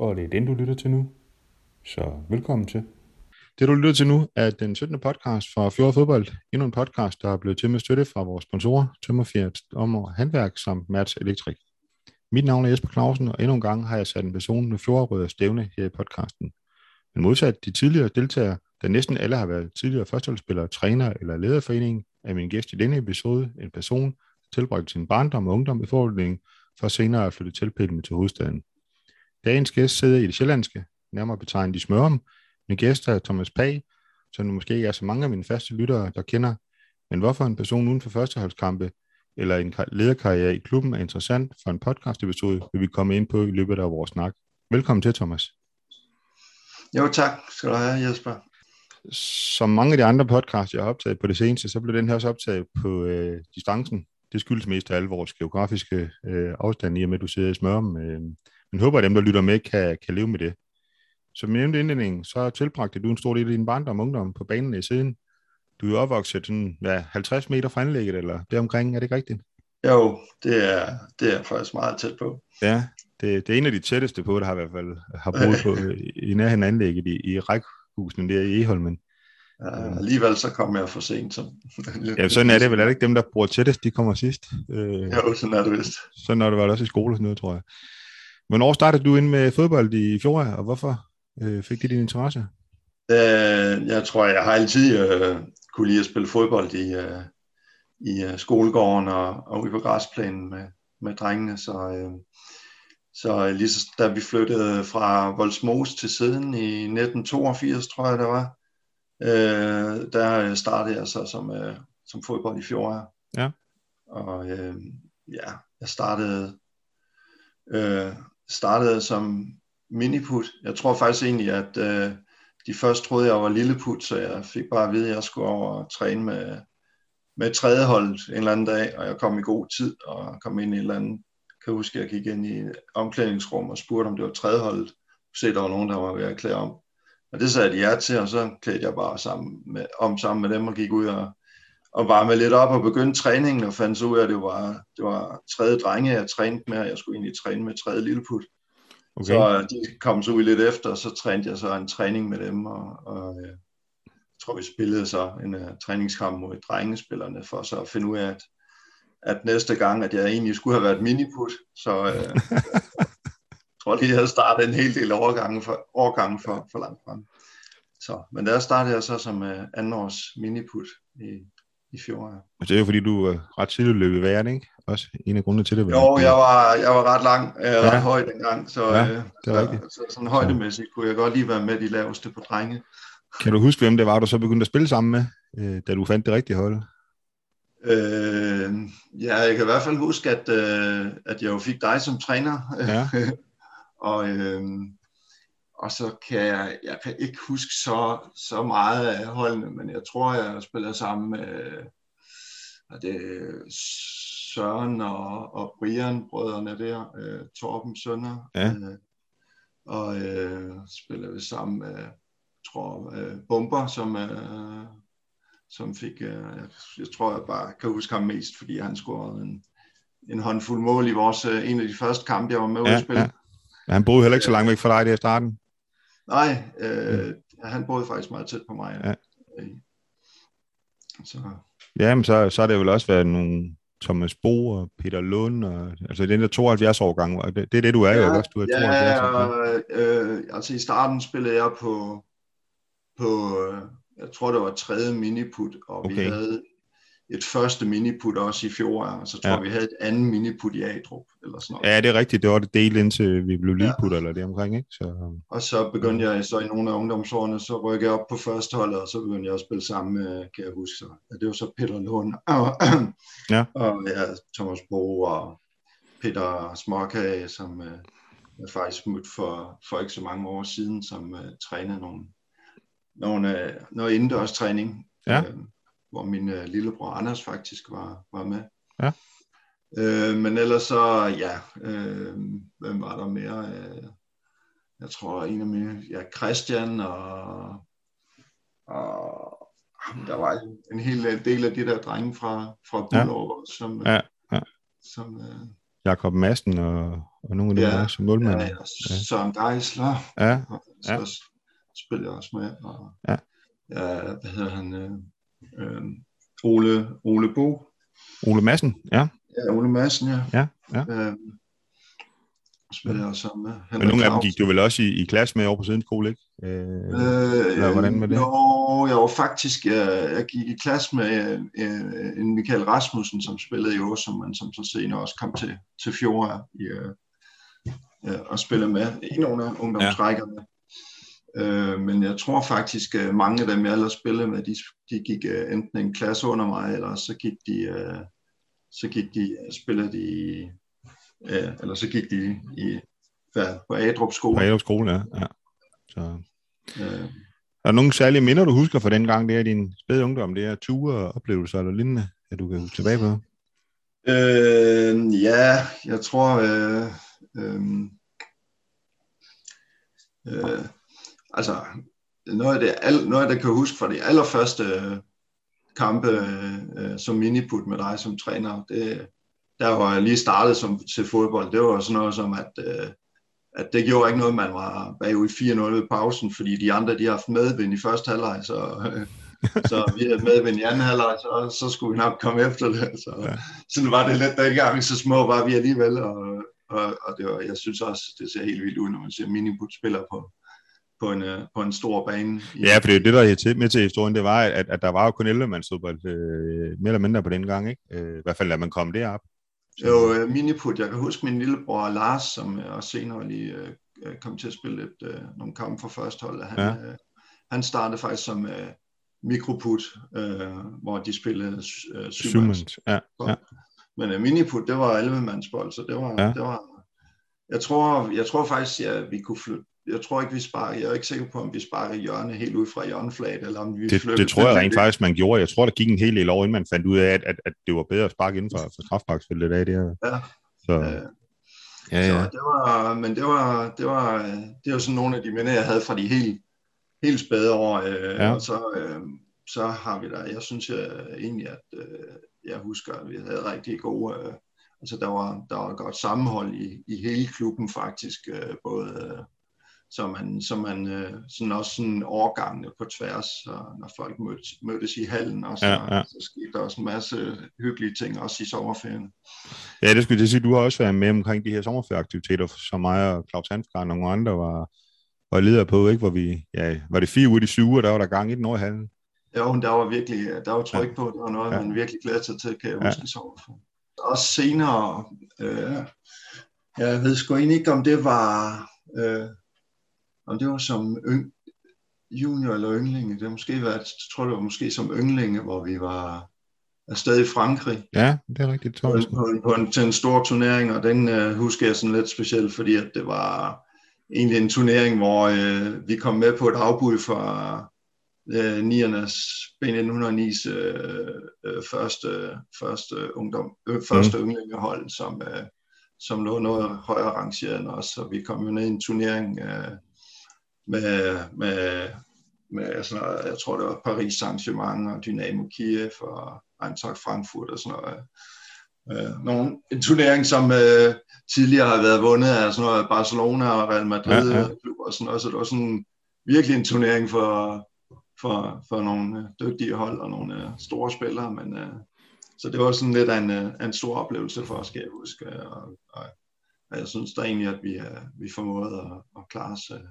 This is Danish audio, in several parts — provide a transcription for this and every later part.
og det er den, du lytter til nu. Så velkommen til. Det, du lytter til nu, er den 17. podcast fra Fjord Fodbold. Endnu en podcast, der er blevet til med støtte fra vores sponsorer, Tømmerfjert, Ommer Handværk samt Mats Elektrik. Mit navn er Jesper Clausen, og endnu en gang har jeg sat en person med fjordrød stævne her i podcasten. Men modsat de tidligere deltagere, der næsten alle har været tidligere førsteholdsspillere, træner eller lederforening, er min gæst i denne episode en person, der tilbragte sin barndom og ungdom i forholdningen, for senere at flytte tilpælende til hovedstaden. Dagens gæst sidder i det sjællandske, nærmere betegnet i Smørum. Min gæst er Thomas Pag, som nu måske ikke er så mange af mine faste lyttere, der kender. Men hvorfor en person uden for førsteholdskampe eller en lederkarriere i klubben er interessant for en podcast episode, vil vi komme ind på i løbet af vores snak. Velkommen til, Thomas. Jo, tak skal du have, Jesper. Som mange af de andre podcasts, jeg har optaget på det seneste, så blev den her også optaget på øh, distancen. Det skyldes mest af alle vores geografiske øh, afstand i og med, at du sidder i Smørum. Øh, men håber, at dem, der lytter med, kan, kan leve med det. Som jeg nævnte indledningen, så tilbragte du en stor del af din barndom og ungdom på banen i siden. Du er jo opvokset sådan, ja, 50 meter fra anlægget, eller deromkring, er det ikke rigtigt? Jo, det er, det er faktisk meget tæt på. Ja, det, det er en af de tætteste på, der har i hvert fald har boet på, i nærheden af anlægget i, i rækhusene der i Eholmen. Ja, alligevel så kom jeg for sent. Så. ja, sådan er det vel. Er det ikke dem, der bor tættest, de kommer sidst? Øh, jo, sådan er det vist. Sådan er det vel også i skole og sådan noget, tror jeg. Hvornår startede du ind med fodbold i fjor, og hvorfor øh, fik det din interesse? Øh, jeg tror, jeg har altid øh, kunne lide at spille fodbold i, øh, i øh, skolegården og, og ude på græsplænen med, med drengene. Så, øh, så lige så, da vi flyttede fra Voldsmos til siden i 1982, tror jeg det var, øh, der startede jeg så som, øh, som fodbold i fjor. Ja. Og øh, ja, jeg startede øh, startede som miniput. Jeg tror faktisk egentlig, at øh, de først troede, jeg var lilleput, så jeg fik bare at vide, at jeg skulle over og træne med, med tredje hold en eller anden dag, og jeg kom i god tid og kom ind i en eller anden, kan huske, at jeg gik ind i omklædningsrum og spurgte, om det var tredje hold. Se, der var nogen, der var ved at klæde om. Og det sagde de ja til, og så klædte jeg bare sammen med, om sammen med dem og gik ud og, og varme lidt op og begyndte træningen og fandt så ud af, at det var, det var tredje drenge, jeg trænede med, og jeg skulle egentlig træne med tredje lilleput. Okay. Så øh, de kom så ud lidt efter, og så trænede jeg så en træning med dem, og, og jeg tror, vi spillede så en uh, træningskamp mod drengespillerne, for så at finde ud af, at, at næste gang, at jeg egentlig skulle have været miniput, så uh, jeg tror lige, jeg havde startet en hel del overgange for, overgange for, for langt frem. Så, men der startede jeg så som uh, andenårs miniput i, i fjor. Ja. Det er jo fordi, du er ret tidligt løbet vært, ikke? Også en af grundene til det. Jo, jeg var, jeg var ret lang, øh, ret ja. høj dengang, så, ja, øh, det er så, så sådan højdemæssigt kunne jeg godt lige være med de laveste på drenge. Kan du huske, hvem det var, du så begyndte at spille sammen med, øh, da du fandt det rigtige hold? Øh, ja, jeg kan i hvert fald huske, at, øh, at jeg jo fik dig som træner. Ja. og, øh, og så kan jeg, jeg kan ikke huske så, så meget af holdene, men jeg tror, jeg spiller sammen med det Søren og, og Brian, brødrene der, øh, Torben Sønder. Ja. Øh, og øh, spiller vi sammen med, tror øh, Bomber, som, øh, som fik, øh, jeg tror jeg bare kan huske ham mest, fordi han scorede en, en håndfuld mål i vores, øh, en af de første kampe, jeg var med ja, at spille. Ja. Ja, han boede heller ikke så langt væk fra dig der i starten. Nej, øh, mm. han boede faktisk meget tæt på mig. Ja. Ja. Så. Ja, men så, så har det vel også været nogle Thomas Bo og Peter Lund, og, altså den der 72 år gang, det, det er det, du er ja, jo også, du er 72 ja, år. Øh, altså i starten spillede jeg på, på jeg tror det var tredje miniput, og okay. vi havde et første miniput også i fjor, og så tror ja. jeg, vi havde et andet miniput i Adrup, eller sådan noget. Ja, det er rigtigt, det var det del indtil vi blev lilleput, ja. eller det omkring, ikke? Så, og så begyndte jeg så i nogle af ungdomsårene, så rykkede jeg op på førsteholdet, og så begyndte jeg at spille sammen med, kan jeg huske, så, det var så Peter Lund, og, ja. og ja, Thomas Bo og Peter Småkage, som uh, jeg faktisk mødte for, for ikke så mange år siden, som uh, trænede nogle, nogle, uh, noget indendørs træning. Ja. Uh, hvor min øh, lillebror Anders faktisk var, var med. Ja. Øh, men ellers så, ja, øh, hvem var der mere? Øh, jeg tror en af mine, ja, Christian og, og der var en hel del af de der drenge fra, fra Bullover, ja. som, ja. Ja. som, øh, Jakob Madsen og, og nogle af de ja, som målmænd. Ja, ja, Søren Geisler. Ja, så ja. spiller jeg også med. Og, ja. ja. hvad hedder han? Øh, Ole, Ole Bo. Ole Madsen, ja. Ja, Ole Madsen, ja. Ja, ja. Øh, spiller jeg sammen med. Henrik Men nogle af dem gik du vel også i, i klasse med over på siden skole, ikke? Øh, øh, hvordan med det? Jo, jeg var faktisk, jeg, jeg gik i klasse med øh, en Michael Rasmussen, som spillede i Åsum, men som så senere også kom til, til Fjord i, øh, øh, og spillede med i nogle af ungdomsrækkerne. Ja. Øh, men jeg tror faktisk, at mange af dem, jeg ellers spillede med, de, de gik uh, enten en klasse under mig, eller så gik de, uh, så gik de, spillede de, uh, eller så gik de i, hvad, på Adrup skole. På Adrup skole, ja. ja. Så. Uh, er der nogle særlige minder, du husker fra den gang, det er din spæde ungdom, det er ture og oplevelser eller lignende, at du kan huske tilbage på? Øh, ja, jeg tror, øh, øh, øh, altså noget af det, al, noget af det kan huske fra de allerførste øh, kampe øh, som miniput med dig som træner, det, der var jeg lige startet som, til fodbold, det var sådan noget som, at, øh, at det gjorde ikke noget, man var bagud 4-0 ved pausen, fordi de andre, de har haft medvind i første halvleg, så, øh, så vi havde medvind i anden halvleg, så, så skulle vi nok komme efter det. Så, ja. sådan var det lidt dengang, så små var vi alligevel, og, og, og det var, jeg synes også, det ser helt vildt ud, når man ser miniput spiller på, på en, øh, på en stor bane. Ja, for det er det, der er med til historien, det var, at, at der var jo kun 11 mands fodbold, øh, mere eller mindre på den gang, ikke? Øh, I hvert fald, da man kom derop. Så. Jo, øh, miniput. Jeg kan huske min lillebror Lars, som også senere lige øh, kom til at spille et, øh, nogle kampe for første hold. Han, ja. øh, han startede faktisk som øh, mikroput, øh, hvor de spillede øh, syvmands. Ja, ja. Men øh, miniput, det var 11 mandsbold, så det var, ja. det var jeg tror, jeg tror faktisk, at vi kunne flytte jeg tror ikke, vi sparker. Jeg er ikke sikker på, om vi sparker hjørne helt ud fra hjørneflaget, eller om vi det, det tror jeg rent faktisk, man gjorde. Jeg tror, der gik en hel del over, inden man fandt ud af, at, at, at det var bedre at sparke inden for, for strafbaksfeltet af det her. Ja. Så. Øh, ja, ja. Så det var, men det var, det var, det var sådan nogle af de minder, jeg havde fra de helt, helt spæde år. Øh, ja. Og så, øh, så har vi der, jeg synes jeg, egentlig, at øh, jeg husker, at vi havde rigtig gode, øh, altså der var, der var godt sammenhold i, i hele klubben faktisk, øh, både så man, så man øh, sådan også sådan overgangene på tværs, og når folk mødtes, mødtes i hallen, og så, ja, ja. så skete der også en masse hyggelige ting, også i sommerferien. Ja, det skulle jeg sige, du har også været med omkring de her sommerferieaktiviteter, som mig og Claus Hansgaard og nogle andre var, var leder på, ikke? hvor vi, ja, var det fire uger i syv uger, der var der gang i den over i hallen. Ja, der var virkelig, der var tryk ja. på, det var noget, ja. man virkelig glæder sig til, kan jeg huske i sommerferien. Også senere, øh, jeg ved sgu egentlig ikke, om det var... Øh, om det var som yng, junior eller ynglinge, det har måske været, jeg tror det var måske som ynglinge, hvor vi var afsted i Frankrig. Ja, det er rigtigt. På, på, på en, til en stor turnering, og den uh, husker jeg sådan lidt specielt, fordi at det var egentlig en turnering, hvor uh, vi kom med på et afbud fra uh, Niernes, B1909's uh, uh, første, første, ungdom, uh, første mm. ynglingehold, som, uh, som lå noget højere rangeret end os, så vi kom jo ned i en turnering uh, med, med, med sådan noget, jeg tror det var Paris Saint-Germain og Dynamo Kiev og Eintracht Frankfurt og sådan noget. Øh, nogle, en turnering, som øh, tidligere har været vundet af sådan noget Barcelona og Real Madrid ja, ja. og sådan noget, så det var sådan virkelig en turnering for, for, for nogle øh, dygtige hold og nogle øh, store spillere, men øh, så det var sådan lidt af en, øh, en stor oplevelse for os, skal jeg huske, og, og, og jeg synes da egentlig, at vi, øh, vi formåede at, at klare os øh,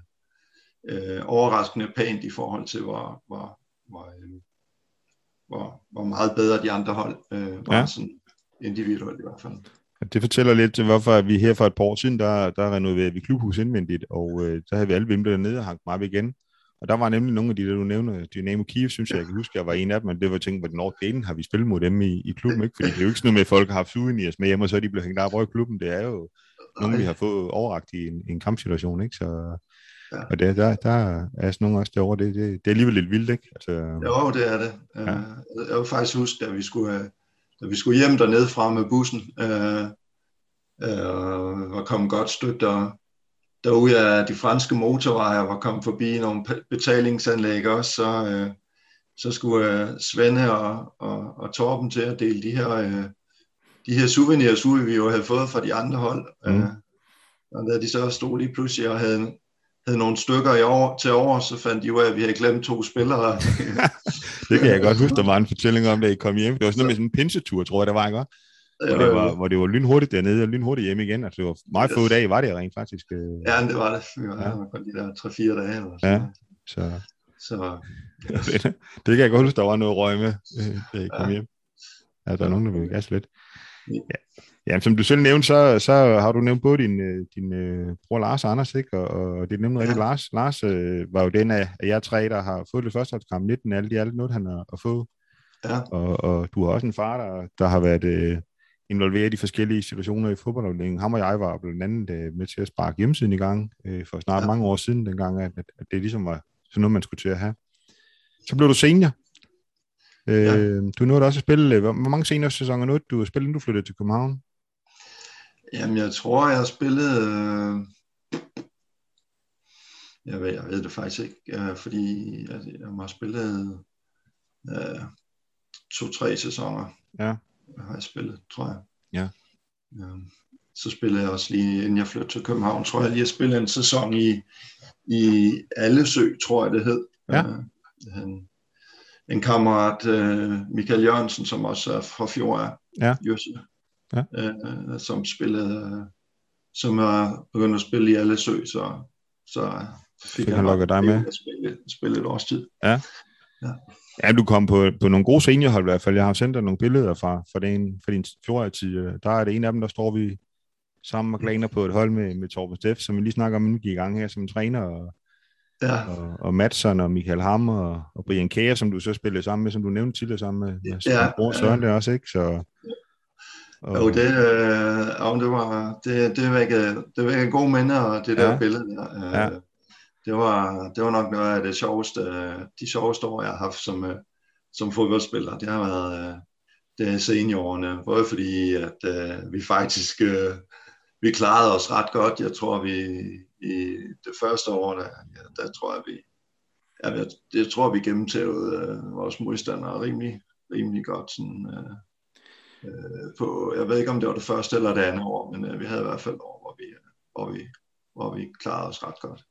øh, overraskende pænt i forhold til, hvor, hvor, hvor, øh, hvor, hvor meget bedre de andre hold øh, var ja. sådan individuelt i hvert fald. Det fortæller lidt til, hvorfor vi her for et par år siden, der, der renoverede vi klubhus indvendigt, og øh, der havde vi alle vimlet dernede og hang meget igen. Og der var nemlig nogle af de, der du nævner, Dynamo Kiev, synes jeg, jeg kan huske, jeg var en af dem, men det var tænkt, hvornår delen har vi spillet mod dem i, i klubben, ikke? Fordi det er jo ikke sådan noget med, at folk har haft os med hjemme, og så er de blevet hængt op i klubben. Det er jo nogle, vi har fået overragt i en, en kampsituation, ikke? Så, Ja. Og det, der, der er sådan nogle også derovre, det, det, det er alligevel lidt vildt, ikke? Altså, jo, det er det. Ja. Øh, jeg vil faktisk huske, da vi skulle, da vi skulle hjem dernede fra med bussen, øh, øh, var kommet godt stykke der, derude af de franske motorveje, var kommet forbi nogle betalingsanlæg også, så, øh, så skulle øh, Svende og, og, og Torben til at dele de her, øh, de her souvenirs ud, vi jo havde fået fra de andre hold. Mm. Øh, og da de så stod lige pludselig og havde, havde nogle stykker i år, til år, så fandt de ud af, at vi havde glemt to spillere. det kan jeg godt huske, der var en fortælling om, da I kom hjem. Det var sådan noget med sådan en pinsetur, tror jeg, der var, ikke? Hvor det, var, hvor det var lynhurtigt dernede og lynhurtigt hjem igen. Altså, det var meget få dage, var det rent faktisk. Øh. Ja, det var det. Vi var ja. kun de der 3-4 dage. Eller ja, så... så det, det kan jeg godt huske, der var noget røg med, øh, da I kom ja. hjem. Ja, der er nogen, der vil gas lidt. Ja. Ja, som du selv nævnte, så, så har du nævnt både din, øh, din uh, bror Lars og Anders, ikke? Og, og det nævnte ja. rigtig Lars. Lars uh, var jo den af, af jer tre, der har fået det første kamp 19, alt i alt noget, han har at få. Ja. Og, og du har også en far, der, der har været uh, involveret i forskellige situationer i fodboldafdelingen. Ham og jeg var blandt andet uh, med til at sparke hjemmesiden i gang uh, for snart ja. mange år siden, dengang, at, at det ligesom var sådan noget, man skulle til at have. Så blev du senior. Ja. Øh, du nåede også at spille, hvor, hvor mange senere sæsoner nåede du at spille, inden du flyttede til København? Jamen, jeg tror, jeg har spillet... Øh... Jeg ved, jeg ved det faktisk ikke, øh, fordi jeg, jeg har spillet øh, to-tre sæsoner. Ja. Har jeg spillet, tror jeg. Ja. Øh, så spillede jeg også lige, inden jeg flyttede til København, tror jeg lige, at spille en sæson i, i Allesø, tror jeg det hed. Ja. Øh, en, en kammerat, øh, Michael Jørgensen, som også er fra Fjord, ja. Jøsse, ja. øh, som spillede, som er begyndt at spille i Allesø, så, så fik, fik han lukket dig med. At spille, spille et års tid. Ja. Ja. Ja, du kom på, på nogle gode seniorhold i hvert fald. Jeg har sendt dig nogle billeder fra, fra, din, fra din fjordtid. Der er det en af dem, der står vi sammen med Glaner på et hold med, med Torben Steff, som vi lige snakker om, inden gik i gang her som træner, og, ja. og, og Madsen og Michael Hammer og, og Brian Kære, som du så spillede sammen med, som du nævnte tidligere sammen med, med ja, bror Søren ja. der også, ikke? Så, og... Jo, det, øh, det var, det, det vækkede, det vækkede gode minder, det der ja. billede der. Øh, ja. Det var, det var nok noget af det sjoveste, de sjoveste år, jeg har haft som, øh, som fodboldspiller. Det har været øh, det seniorårene, både fordi, at øh, vi faktisk øh, vi klarede os ret godt. Jeg tror, vi i det første år, der, ja, der tror jeg, vi, ja, jeg, det tror vi gennemtævede øh, vores modstandere rimelig, rimelig godt. Sådan, øh, øh, på, jeg ved ikke, om det var det første eller det andet år, men øh, vi havde i hvert fald år, hvor vi, hvor vi, hvor vi klarede os ret godt.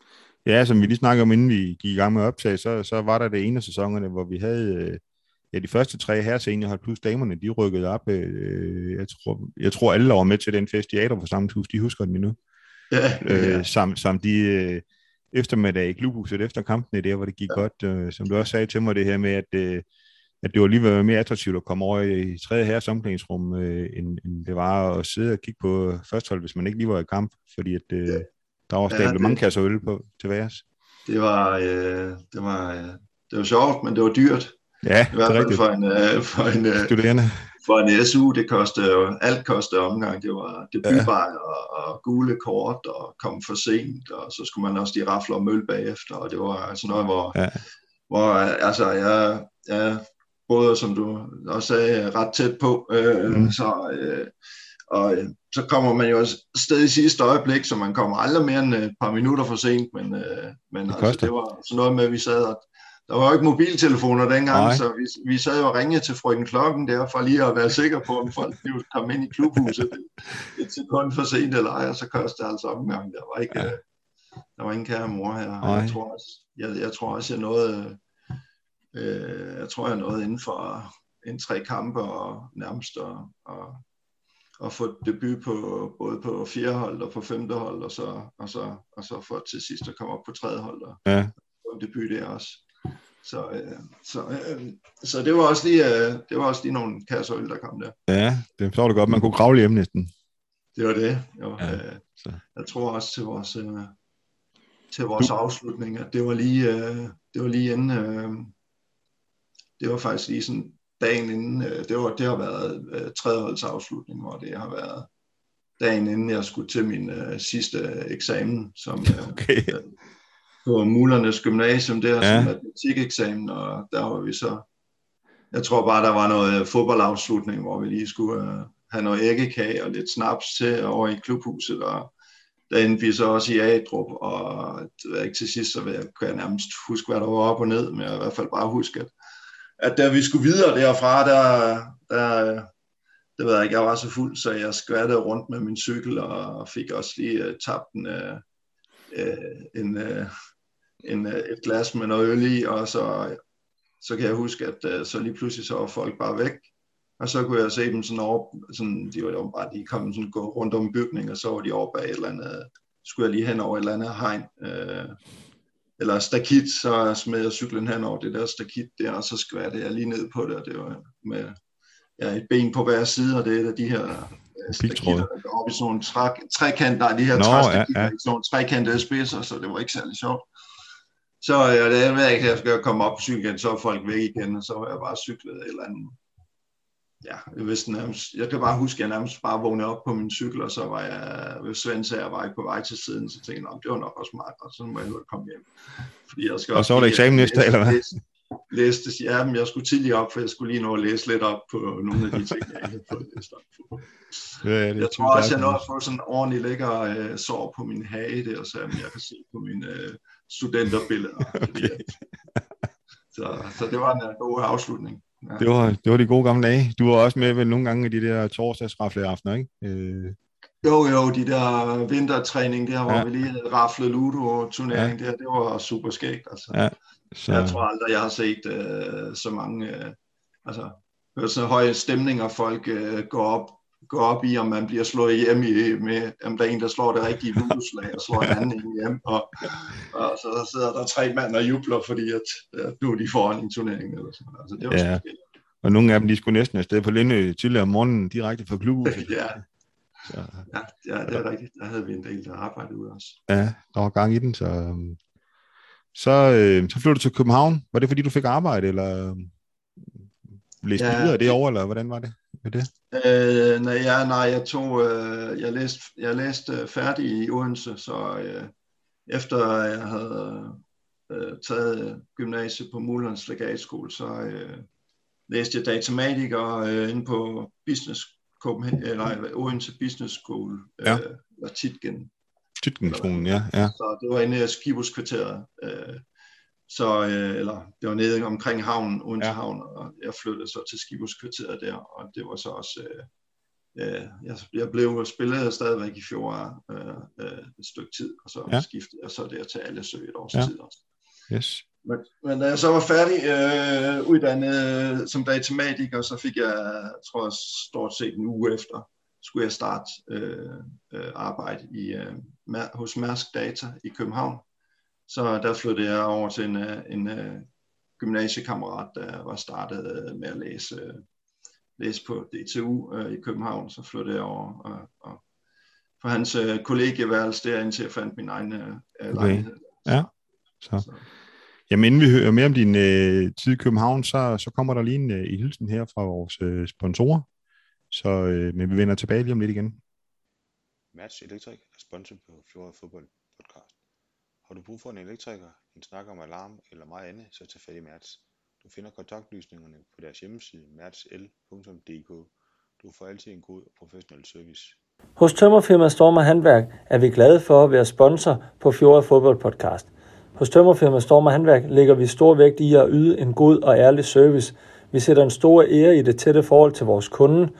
Ja, som vi lige snakkede om, inden vi gik i gang med at optage, så, så var der det ene af sæsonerne, hvor vi havde øh, ja, de første tre her seniorhold plus damerne, de rykkede op. Øh, jeg, tror, jeg tror, alle var med til den fest i Adler de husker den endnu. Ja, ja. Øh, samt, samt de øh, eftermiddag i klubhuset efter kampene der, hvor det gik ja. godt. Øh, som du også sagde til mig, det her med, at, øh, at det var lige var mere attraktivt at komme over i tredje herres omklædningsrum, øh, end, end det var at sidde og kigge på førstehold, hvis man ikke lige var i kamp, fordi at, øh, ja. der var stablet ja, det, mange kasser øl på til værs. Det var, øh, det var, øh, det var sjovt, men det var dyrt. Ja, I hvert fald for en, uh, for en, uh, Studerende. For en SU, det kostede jo, alt kostede omgang. Det var debutbar ja. og, og, gule kort og kom for sent, og så skulle man også de rafler og møl bagefter, og det var sådan noget, hvor, ja. hvor altså, jeg, jeg både, som du også sagde, ret tæt på, øh, mm. så, øh, og så kommer man jo sted i sidste øjeblik, så man kommer aldrig mere end et par minutter for sent, men, øh, men det, altså, det var sådan noget med, at vi sad og der var jo ikke mobiltelefoner dengang, Nej. så vi, vi sad jo og ringede til frøken Klokken der, for lige at være sikker på, om folk ville komme ind i klubhuset et sekund for sent eller ej, og så kostede det altså omgang. Der var ikke, ja. der var ingen kære mor her. Jeg tror, også, jeg, jeg tror også, jeg nåede, øh, jeg tror, jeg nåede inden for en tre kampe og nærmest at, og, og få debut på både på fjerde hold og på femte hold, og så, og så, og så for til sidst at komme op på tredje hold og ja. få debut der også. Så, øh, så, øh, så det var også lige, øh, det var også lige nogle kasser øl, der kom der. Ja, det forstår du godt. Man kunne kravle hjem næsten. Det var det. Jo, ja, øh, så. Jeg tror også til vores, øh, til vores du... afslutning, at det var lige, øh, det var lige inden, øh, det var faktisk lige sådan dagen inden, øh, det, var, det har været øh, tredjeholds afslutning, hvor det har været dagen inden jeg skulle til min øh, sidste eksamen, som øh, okay. øh, på Mullernes Gymnasium der, ja. som matematikeksamen, og der var vi så, jeg tror bare, der var noget fodboldafslutning, hvor vi lige skulle uh, have noget æggekage og lidt snaps til over i klubhuset, og der endte vi så også i Adrup, og ikke til sidst, så jeg, kan jeg nærmest huske, hvad der var op og ned, men jeg i hvert fald bare huske, at, at da vi skulle videre derfra, der, der, det ved jeg ikke, jeg var så fuld, så jeg skvattede rundt med min cykel, og fik også lige uh, tabt en, uh, en, uh, en, uh, et glas med noget øl i, og så, så kan jeg huske, at uh, så lige pludselig så var folk bare væk, og så kunne jeg se dem sådan over, sådan, de var jo bare, de kom sådan gå rundt om bygningen, og så var de over bag et eller andet, skulle jeg lige hen over et eller andet hegn, uh, eller stakit, så smed jeg cyklen hen over det der stakit der, og så skvattede jeg lige ned på det, og det var med ja, et ben på hver side, og det er et af de her øh, stakitter, der går op i sådan nogle træ, trækant, de her Nå, træstakitter, ja, ja. sådan nogle trekantede spidser, så det var ikke særlig sjovt. Så ja, det er ikke, at jeg skal komme op på cyklen, så er folk væk igen, og så var jeg bare cyklet et eller andet ja, jeg, vidste nærmest, jeg kan bare huske, at jeg nærmest bare vågnede op på min cykel, og så var jeg ved Svend, jeg var ikke på vej til siden, så tænkte jeg, det var nok også smart, og så må jeg nu komme hjem. Fordi jeg skal og så var der eksamen næste dag, eller hvad? Læse, læste, ja, men jeg skulle tidligere op, for jeg skulle lige nå at læse lidt op på nogle af de ting, jeg havde fået læst op på. Ja, det jeg tror også, jeg nåede at få sådan en ordentlig lækker øh, sår på min hage der, så jeg kan se på mine øh, studenterbilleder. Okay. Så, så det var en god afslutning. Ja. Det, var, det var de gode gamle dage. Du var også med vel nogle gange i de der torsdagsrafle aftener, ikke? Øh... Jo, jo, de der vintertræning der, hvor ja. vi lige havde raflet Ludo-turnering ja. der, det var super skægt. Altså. Ja. Så... Jeg tror aldrig, jeg har set uh, så mange, uh, altså, så høje stemninger, folk uh, går op gå op i, om man bliver slået hjem i, med, om der er en, der slår det rigtige ludoslag og slår en anden hjem, og, og så sidder der tre mænd og jubler, fordi at, at nu er de foran en turnering. Eller sådan. Altså, det var ja. Og nogle af dem, de skulle næsten afsted på Linde tidligere om morgenen, direkte fra klubben. ja. Så. Ja, ja, det er rigtigt. Der havde vi en del, der arbejdede ud også. Ja, der var gang i den, så... Så, øh, så flyttede du til København. Var det, fordi du fik arbejde, eller læste ja, videre det over, eller hvordan var det med det? Øh, nej, ja, nej, jeg tog, øh, jeg læste, jeg læste færdig i Odense, så øh, efter jeg havde øh, taget gymnasiet på Mulhollands Legatskole, så øh, læste jeg datamatiker øh, inde på Business Copenhagen, eller Odense Business School, ja. øh, eller Titgen. Titgen-skolen, ja, ja. Så det var inde i Skibuskvarteret. Øh, så, øh, eller det var nede omkring havnen, uden ja. havn, og jeg flyttede så til Skibuskvarteret der, og det var så også, øh, øh, jeg, jeg blev spillet stadigvæk i fjor øh, øh, et stykke tid, og så ja. skiftede jeg så der til alle sø et års ja. tid også. Yes. Men, men da jeg så var færdig øh, uddannet som datamatiker, så fik jeg, tror jeg, stort set en uge efter, skulle jeg starte øh, øh, arbejde i, øh, hos Mærsk Data i København. Så der flyttede jeg over til en, øh, en, en øh, gymnasiekammerat, der var startet øh, med at læse, læse på DTU i København. Så flyttede jeg over og, og på hans kollegieværelse der, indtil jeg fandt min egen okay. lejlighed. Ja, så. så. Jamen inden vi hører mere om din øh, tid i København, så, så kommer der lige en øh, hilsen her fra vores øh, sponsorer. Så øh, men vi vender tilbage lige om lidt igen. Match Electric er sponsor på Fjord Fodbold Podcast. Har du brug for en elektriker, en snak om alarm eller meget andet, så tag fat i Mertz. Du finder kontaktlysningerne på deres hjemmeside mertzl.dk. Du får altid en god og professionel service. Hos Tømmerfirma Storm og Handværk er vi glade for at være sponsor på Fjord Fodbold Podcast. Hos Tømmerfirma Storm og Handværk lægger vi stor vægt i at yde en god og ærlig service. Vi sætter en stor ære i det tætte forhold til vores kunde.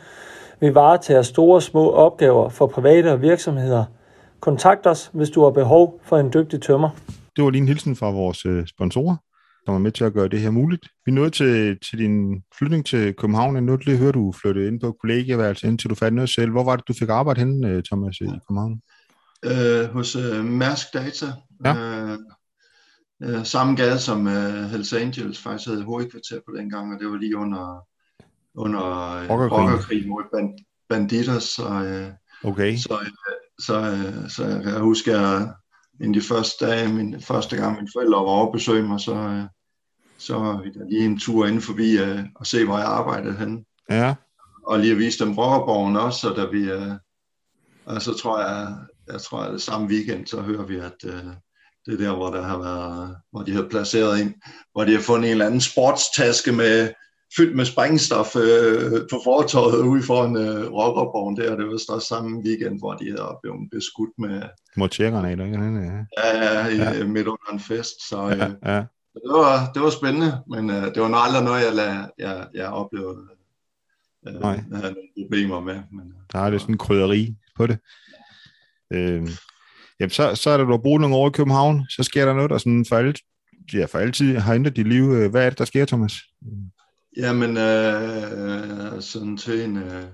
Vi varetager store og små opgaver for private og virksomheder – Kontakt os, hvis du har behov for en dygtig tømmer. Det var lige en hilsen fra vores øh, sponsorer, som er med til at gøre det her muligt. Vi nåede til, til din flytning til København. Jeg nåede lige at høre, du flyttede ind på kollegieværelse, indtil du fandt noget selv. Hvor var det, du fik arbejde henne, øh, Thomas, i København? Øh, hos øh, Mærsk Data. Ja. Øh, øh, samme gade som øh, Hells Angels faktisk havde hovedkvarter på den gang, og det var lige under, under øh, rockerkrigen mod band, banditter. Så, øh, okay. så øh, så, øh, så jeg kan huske, at en de første dage, min første gang mine forældre var over besøge mig, så, øh, så var vi der lige en tur inden forbi uh, og se, hvor jeg arbejdede hen. Ja. Og lige at vise dem Rockerborgen også, så da vi, uh, og så tror jeg, jeg tror, at det samme weekend, så hører vi, at uh, det er der, hvor der har været, hvor de har placeret ind, hvor de har fundet en eller anden sportstaske med fyldt med sprængstof øh, på fortorvet ude foran øh, Rockerborgen der. Det var også samme weekend, hvor de havde blevet beskudt med... Mortiergranater, ikke? Ja, ja, i, ja. midt under en fest. Så, øh, ja, ja. det, var, det var spændende, men øh, det var nok aldrig noget, jeg, lad, jeg, jeg oplevede øh, Nej. havde nogle problemer med. Men, øh, der er lidt sådan en krydderi på det. Øh, jamen, så, så er der, du har boet nogle år i København, så sker der noget, der sådan for, alt, ja, for altid har ændret dit liv. Hvad er det, der sker, Thomas? Jamen, øh, øh, sådan til en, øh,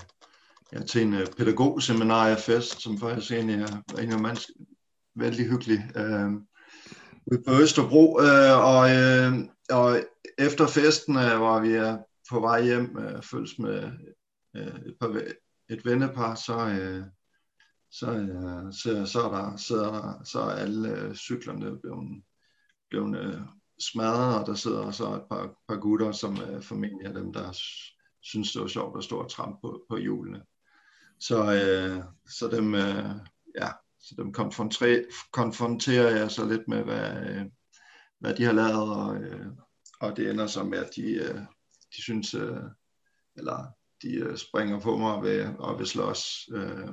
ja, til en øh, pædagogseminariefest, som faktisk egentlig er en af mands, vældig hyggelig, øh, ude på Østerbro, øh, og, øh, og efter festen øh, var vi øh, på vej hjem, øh, følges med øh, et, par, et vennepar, så, øh, så, øh, så, så, er der, så, er der, så er alle øh, cyklerne blevet, blevet øh, smadret, og der sidder så et par, par gutter, som er formentlig er dem, der synes, det var sjovt at stå og trampe på, på hjulene. Så, øh, så dem, øh, ja, så dem konfronterer jeg så lidt med, hvad, øh, hvad de har lavet, og, øh, og det ender så med, at de, øh, de synes, øh, eller de øh, springer på mig ved, og vil slås. Øh,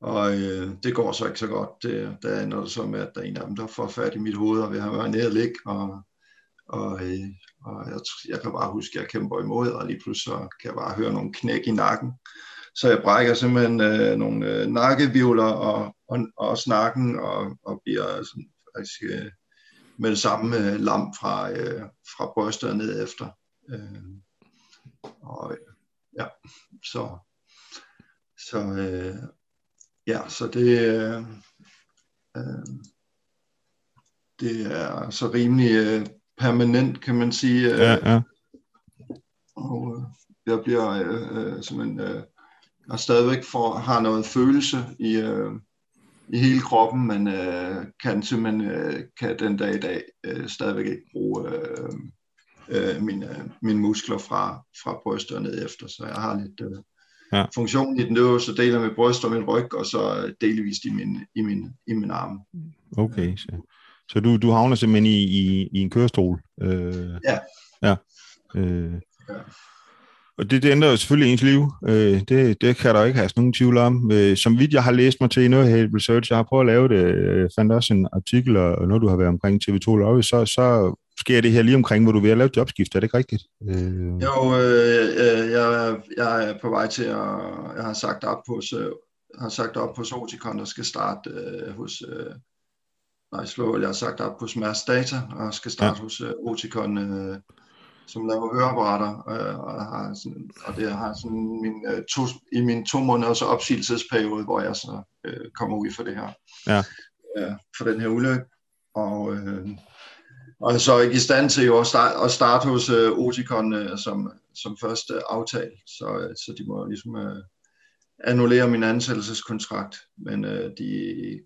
og øh, det går så ikke så godt. Det, der ender det så med, at der er en af dem, der får fat i mit hoved, og vil have været nede og ligge, og, og, øh, og jeg, jeg kan bare huske, at jeg kæmper imod, og lige pludselig så kan jeg bare høre nogle knæk i nakken. Så jeg brækker simpelthen øh, nogle øh, nakkevivler og, og, og snakken, og, og bliver sådan, faktisk øh, med det samme øh, lam fra, øh, fra brystet og ned efter. Øh, og ja, så, så øh, ja, så det, øh, øh, det er så rimelig øh, permanent, kan man sige. Øh, ja, ja. Og øh, jeg bliver øh, øh, simpelthen, øh, jeg stadigvæk får, har noget følelse i, øh, i hele kroppen, men øh, kan simpelthen øh, kan den dag i dag øh, stadigvæk ikke bruge øh, øh, mine, mine muskler fra, fra brystet og ned efter, så jeg har lidt øh, ja. funktion i den øverste del af mit bryst og min ryg, og så delvist i min, i min, i min arm. Okay, så, så du, du havner simpelthen i, i, i en kørestol? Øh, ja. Ja. Øh, ja. Og det, det ændrer jo selvfølgelig ens liv. Øh, det, det kan der ikke have nogen tvivl om. Øh, som vidt jeg har læst mig til i noget her research, jeg har prøvet at lave det, øh, fandt også en artikel, og når du har været omkring TV2 Love, så, så sker det her lige omkring, hvor du er ved at lave jobskift. Er det ikke rigtigt? Øh... Jo, øh, øh, jeg, jeg er på vej til at... Jeg har sagt op hos, øh, har sagt op hos Oticon, der skal starte øh, hos... Øh, nej, slå, jeg har sagt op hos Mads Data, og skal starte ja. hos øh, Oticon... Øh, som laver høreapparater, øh, og, har sådan, og det har sådan min, øh, to, i min to måneders opsigelsesperiode, hvor jeg så øh, kommer ud for det her, ja. øh, for den her ulykke. Og, øh, og så ikke i stand til jo at starte, at starte hos øh, Oticon øh, som, som første aftale, så, øh, så de må ligesom øh, annullere min ansættelseskontrakt, men øh, de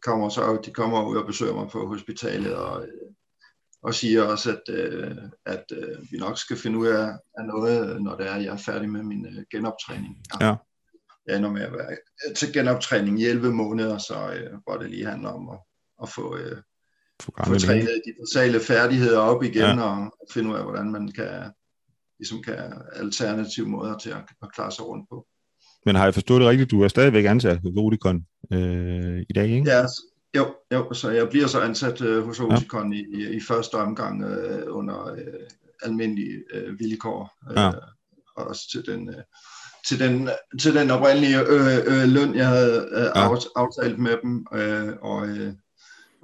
kommer så de kommer ud og besøger mig på hospitalet, og øh, og siger også, at, øh, at øh, vi nok skal finde ud af, af noget, når det er, jeg er færdig med min øh, genoptræning. Ja. ja. Jeg ender med at være til genoptræning i 11 måneder, så øh, hvor det lige handler om at, at få, øh, få trænet de basale færdigheder op igen, ja. og finde ud af, hvordan man kan, ligesom kan alternative måder til at, at klare sig rundt på. Men har jeg forstået det rigtigt? Du er stadigvæk ansat hos Odicon øh, i dag, ikke? Ja, jo, jo, så jeg bliver så ansat øh, hos Oticon ja. i, i første omgang øh, under øh, almindelige øh, vilkår. Øh, ja. Også til den, øh, til den, til den oprindelige øh, øh, løn, jeg havde øh, ja. aftalt med dem, øh, og, øh,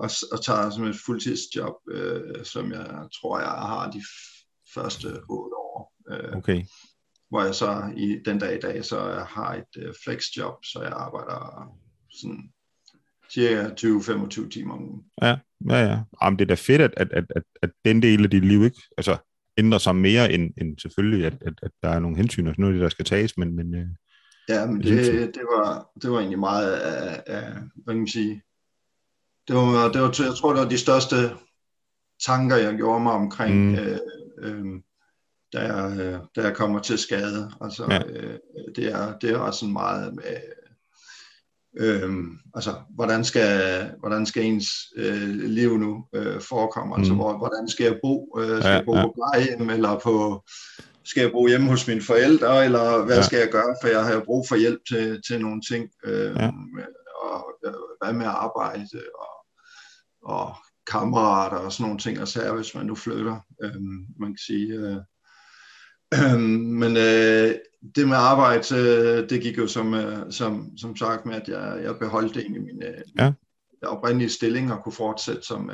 og, og tager som et fuldtidsjob, øh, som jeg tror, jeg har de første otte år. Øh, okay. Hvor jeg så i den dag i dag, så har et øh, flexjob, så jeg arbejder sådan cirka 20-25 timer om ugen. Ja, ja, ja. Jamen, det er da fedt, at, at, at, at, at den del af dit liv ikke altså, ændrer sig mere, end, end selvfølgelig, at, at, at der er nogle hensyn og sådan noget, der skal tages, men... men øh, ja, men det, det, var, det var egentlig meget af, af hvad kan man sige, det var, det var, jeg tror, det var de største tanker, jeg gjorde mig omkring, mm. øh, øh, da, jeg, da jeg kommer til skade. Altså, ja. øh, det, er, det er sådan meget med Øhm, altså, hvordan skal, hvordan skal ens øh, liv nu øh, forekomme? Altså, mm. hvor, hvordan skal jeg bo? Øh, skal ja, jeg bo ja. på plejehjem, eller på, skal jeg bo hjemme hos mine forældre, eller hvad ja. skal jeg gøre, for jeg har brug for hjælp til, til nogle ting. Øh, ja. Og øh, hvad med arbejde, og, og kammerater og sådan nogle ting, og så hvis man nu flytter. Øh, man kan sige... Øh, øh, men øh, det med arbejde, øh, det gik jo som, øh, som, som sagt med, at jeg, jeg beholdt egentlig min øh, ja. oprindelige stilling og kunne fortsætte som,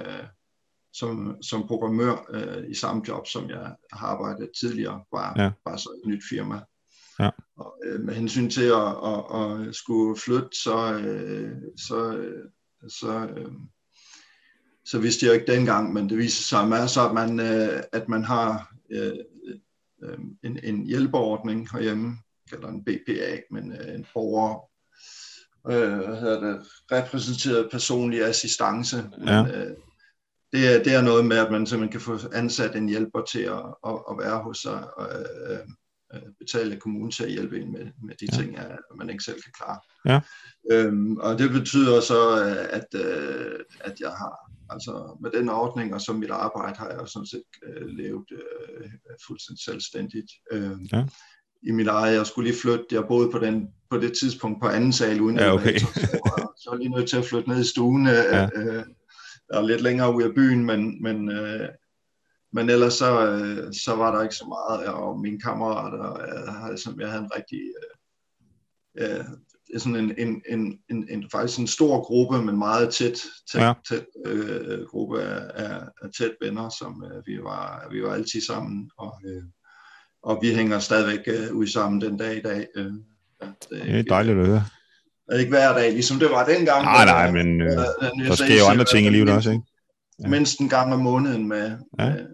som, som programmør i samme job, som jeg har arbejdet tidligere, bare, ja. bare så et nyt firma. Ja. Og, med hensyn til at, at, at skulle flytte, så, så, så, så vidste jeg ikke dengang, men det viser sig så, at man, at man har en, en hjælpeordning herhjemme, kalder en BPA, men øh, en borger, øh, hvad hedder det, repræsenteret personlig assistance. Ja. Men, øh, det, er, det er noget med, at man simpelthen kan få ansat en hjælper til at, at, at være hos sig, og øh, øh betale kommunen til at hjælpe en med, med de ja. ting, at man ikke selv kan klare. Ja. Øhm, og det betyder så, at, øh, at jeg har, altså med den ordning og som mit arbejde, har jeg sådan set øh, levet øh, fuldstændig selvstændigt. Øh, ja i mit eget. Jeg skulle lige flytte. Jeg boede på, den, på det tidspunkt på anden sal uden ja, okay. så, så, så var lige nødt til at flytte ned i stuen. Øh, ja. Øh, og lidt længere ud af byen, men, men, øh, men ellers så, øh, så var der ikke så meget. Og mine kammerater, øh, som jeg havde en rigtig... Øh, øh, sådan en, en, en, en, en, faktisk en stor gruppe, men meget tæt, tæt, ja. tæt øh, gruppe af, af, af tæt venner, som øh, vi, var, vi var altid sammen. Og, øh, og vi hænger stadigvæk øh, ud sammen den dag i dag. Øh, ja, det, er, det er dejligt at høre. Ikke hver dag, ligesom det var dengang. Nej, nej, men øh, der sker jo andre ting i livet også, ikke? Ja. Mindst en gang om måneden med, ja. med,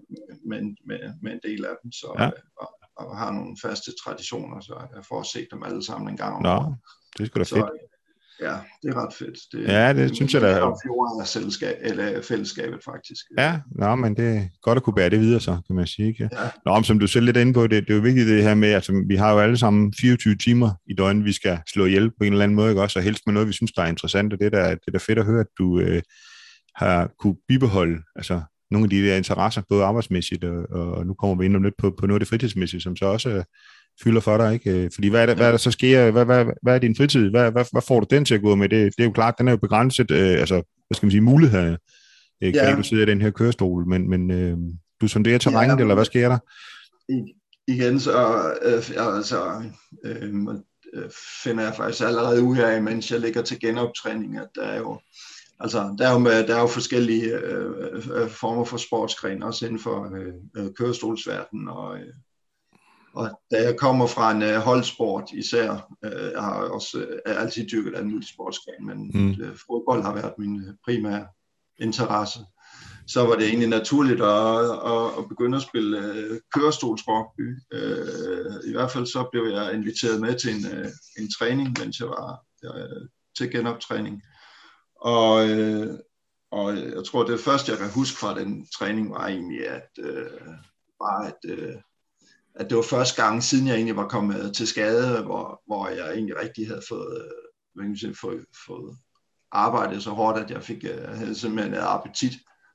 med, med, med en del af dem, så ja. øh, og, og har nogle faste traditioner, så jeg får set dem alle sammen en gang om Nå, det er sgu da fedt. Så, Ja, det er ret fedt. Det, ja, det, det synes jeg da. Det er selskab, eller fællesskabet faktisk. Ja, nå, men det er godt at kunne bære det videre så, kan man sige. Ikke? Ja. Nå, men som du selv lidt inde på, det, det er jo vigtigt det her med, at altså, vi har jo alle sammen 24 timer i døgnet, vi skal slå ihjel på en eller anden måde, ikke? også, og helst med noget, vi synes, der er interessant, og det er da, det er da fedt at høre, at du øh, har kunne bibeholde altså, nogle af de der interesser, både arbejdsmæssigt, og, og nu kommer vi ind om lidt på, på noget af det fritidsmæssige, som så også fylder for dig, ikke? Øh, fordi hvad er, det, hvad er der så sker? Hvad, hvad, hvad er din fritid? Hvad, hvad, hvad får du den til at gå med? Det, det er jo klart, den er jo begrænset, øh, altså, hvad skal man sige, muligheder, øh, ja. du sidder i den her kørestol, men, men øh, du sonderer terrænet, ja, eller hvad sker der? Igen, så øh, altså, øh, finder jeg faktisk allerede ud af, mens jeg ligger til genoptræning, at der er jo Altså, der er jo, der er jo forskellige øh, former for sportsgren, også inden for øh, kørestolsverdenen, og, øh, og da jeg kommer fra en uh, holdsport især, uh, jeg har også uh, altid dyrket en multisportsgren, men mm. uh, fodbold har været min uh, primære interesse. Så var det egentlig naturligt at, at, at begynde at spille uh, kørestolsrugby. Uh, I hvert fald så blev jeg inviteret med til en, uh, en træning, mens jeg var uh, til genoptræning. Og, uh, og jeg tror, det første, jeg kan huske fra den træning, var egentlig, at, uh, var, at uh, at det var første gang, siden jeg egentlig var kommet til skade, hvor, hvor jeg egentlig rigtig havde fået, hvad kan sige, fået, fået arbejdet så hårdt, at jeg fik uh, havde simpelthen et appetit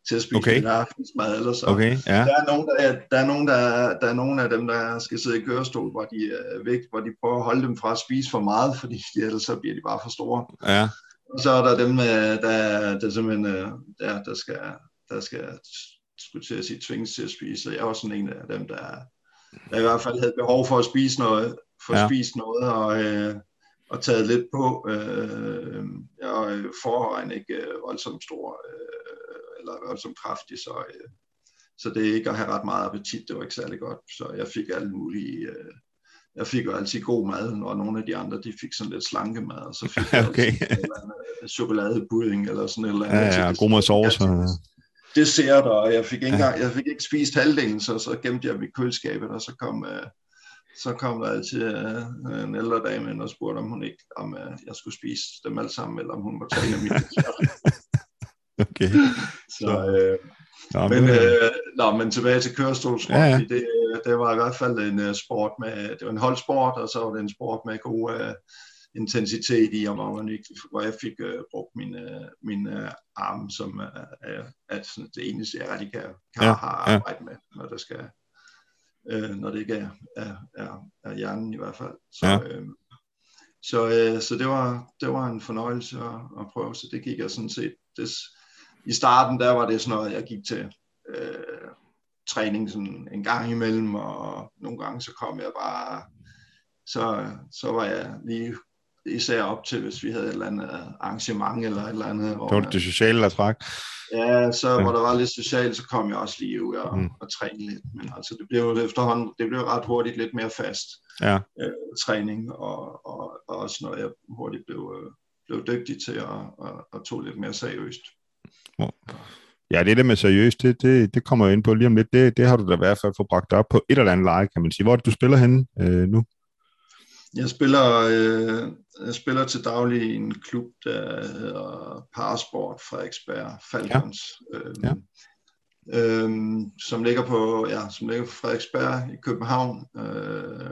til at spise okay. aftensmad. Eller så. Okay, ja. der, er nogen, der, der, er nogen, der, der er nogen af dem, der skal sidde i kørestol, hvor de er væk, hvor de prøver at holde dem fra at spise for meget, fordi ellers så bliver de bare for store. Ja. Og så er der dem, der, der simpelthen øh, der, der skal, der skal skulle til at sige, tvinges til at spise. jeg er også sådan en af dem, der, jeg i hvert fald havde behov for at spise noget, for at ja. spise noget og, øh, og taget lidt på. Øh, jeg forvejen ikke øh, voldsomt stor øh, eller voldsomt kraftig, så, øh, så det ikke at have ret meget appetit, det var ikke særlig godt. Så jeg fik alle mulige... Øh, jeg fik jo altid god mad, og nogle af de andre, de fik sådan lidt slanke mad, og så fik jeg okay. altid en øh, eller sådan et eller andet. Ja, ja, god med sovs. Og dessert, og jeg fik ikke, engang, jeg fik ikke spist halvdelen, så, så gemte jeg i køleskabet, og så kom, uh, så kom der altid uh, en ældre dame ind og spurgte, om hun ikke, om uh, jeg skulle spise dem alle sammen, eller om hun måtte tage en af mine Okay. så, uh, ja, men, uh, nå, men tilbage til kørestolssport, ja, ja. det, det var i hvert fald en uh, sport med, det var en holdsport, og så var det en sport med gode, uh, intensitet i, og hvor, man ikke, hvor jeg fik uh, brugt min, uh, min uh, arm som uh, at sådan, det eneste, jeg rigtig kan, kan ja, have arbejde ja. med, når det skal, uh, når det ikke er, er, er, er hjernen i hvert fald. Så, ja. så, uh, så det, var, det var en fornøjelse at, at prøve, så det gik jeg sådan set. Det, I starten, der var det sådan noget, jeg gik til uh, træning sådan en gang imellem, og nogle gange så kom jeg bare så, så var jeg lige især op til, hvis vi havde et eller andet arrangement eller et eller andet. Hvor det var det sociale, der trak. Ja, så ja. hvor der var lidt socialt, så kom jeg også lige ud og, mm. og træne lidt. Men altså, det blev efterhånden, det blev ret hurtigt lidt mere fast ja. øh, træning, og, og, og også noget, jeg hurtigt blev, øh, blev dygtig til at, at, at tog lidt mere seriøst. Ja, det der med seriøst, det, det, det kommer jeg ind på lige om lidt. Det, det har du da i hvert fald fået bragt op på et eller andet leje, kan man sige. Hvor er det, du spiller henne øh, nu? Jeg spiller, øh, jeg spiller til daglig i en klub, der hedder Parasport Frederiksberg Falcons. Ja. Øh, ja. Øh, som ligger på ja, som ligger på Frederiksberg i København. Øh,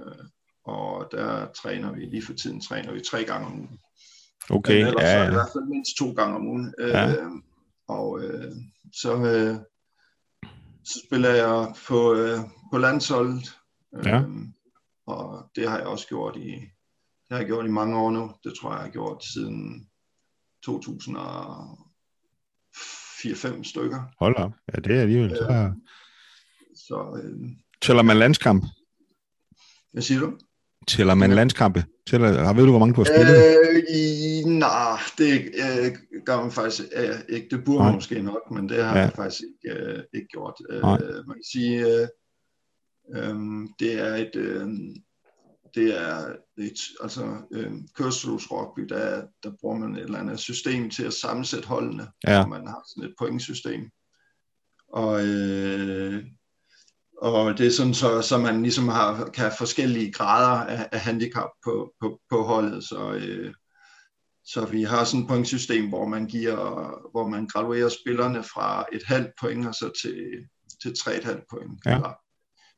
og der træner vi, lige for tiden træner vi tre gange om ugen. Okay, Men ellers ja, ja. i hvert fald mindst to gange om ugen. Ja. Og øh, så, øh, så spiller jeg på, øh, på landsholdet. Ja. Øh, og det har jeg også gjort i, det har jeg gjort i mange år nu. Det tror jeg, jeg har gjort siden 2004-5 stykker. Hold op. Ja, det er alligevel. Så... Øh, så øh, Tæller man landskamp? hvad siger du? Tæller man landskampe? Tæller, ved du, hvor mange du har spillet? Øh, i, nej, det øh, gør man faktisk øh, ikke. Det burde man måske nok, men det har Ja. jeg faktisk ikke, øh, ikke gjort. Øh, Nej. man kan sige, øh, øh, det er et, øh, det er et, altså øh, kørselsrugby, der, der bruger man et eller andet system til at sammensætte holdene, Ja. man har sådan et pointsystem. Og, øh, og det er sådan, så, så man ligesom har, kan have forskellige grader af, af handicap på, på, på holdet. Så, øh, så vi har sådan et pointsystem, hvor man giver, hvor man graduerer spillerne fra et halvt point og så til, til tre et halvt point. Ja. Eller,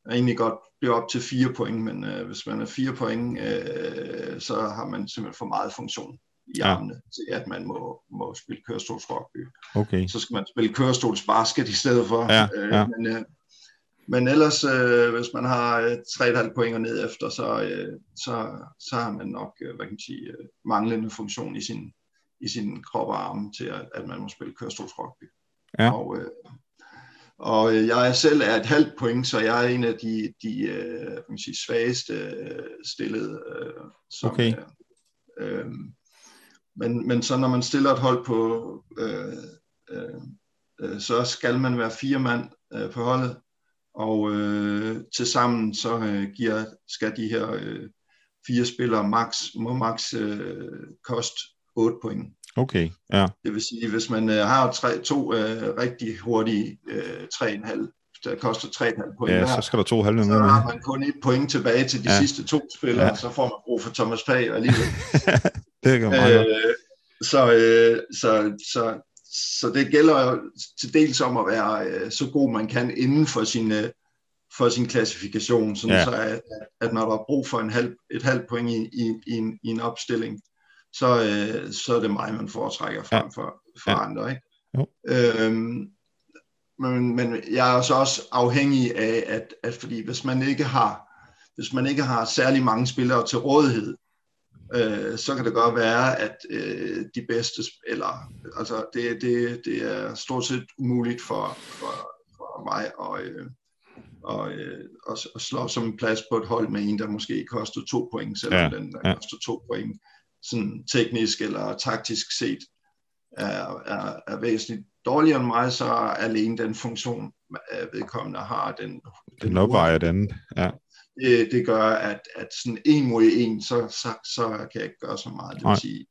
er egentlig godt blive op til fire point, men øh, hvis man er fire point, øh, så har man simpelthen for meget funktion i Ja. armene til, at man må, må spille kørestolsrugby Okay. så skal man spille kørestolsbasket i stedet for. Ja, øh, ja. Men, øh, men ellers, øh, hvis man har øh, 3,5 point og ned efter, så, øh, så, så har man nok øh, hvad kan man sige, øh, manglende funktion i sin, i sin krop og arme til, at, at man må spille kørestolsrugby. Ja. Og, øh, og øh, jeg er selv er et halvt point, så jeg er en af de, de øh, hvad kan man sige, svageste øh, stillede. Øh, som, Okay. øh, øh, men, men så når man stiller et hold på, øh, øh, øh, så skal man være fire mand øh, på holdet, og øh, til sammen så øh, giver, skal de her øh, fire spillere max, må max øh, koste 8 point. Okay, ja. Det vil sige, hvis man øh, har tre, to øh, rigtig hurtige øh, 3,5, der koster 3,5 point Ja, hver, så skal der to halve så med med. har man kun et point tilbage til de Ja. sidste to spillere, Ja. så får man brug for Thomas Pag alligevel. det kan meget. Øh, så, øh, så, så, så det gælder jo til dels om at være øh, så god man kan inden for sin, øh, for sin klassifikation, sådan Ja. ja. så at, at når der er brug for en halv, et halvt point i, i, i, en, i en opstilling, så, øh, så er det mig, man foretrækker frem Ja. for, for Ja. andre. Ikke? Jo. Øhm, men, men jeg er så også afhængig af, at, at fordi hvis man ikke har hvis man ikke har særlig mange spillere til rådighed, øh, så kan det godt være, at øh, de bedste spillere, altså det, det, det er stort set umuligt for, for, for mig at, øh, og, øh, at, at slå som en plads på et hold med en, der måske koster to point, selvom Ja, den der ja. koster to point, sådan teknisk eller taktisk set, er, er, er væsentligt dårligere end mig, så alene den funktion, at vedkommende har, den, Den opvejer den. Ja. Det, det gør, at, at sådan en mod en, så, så, så kan jeg ikke gøre så meget. Det vil sige.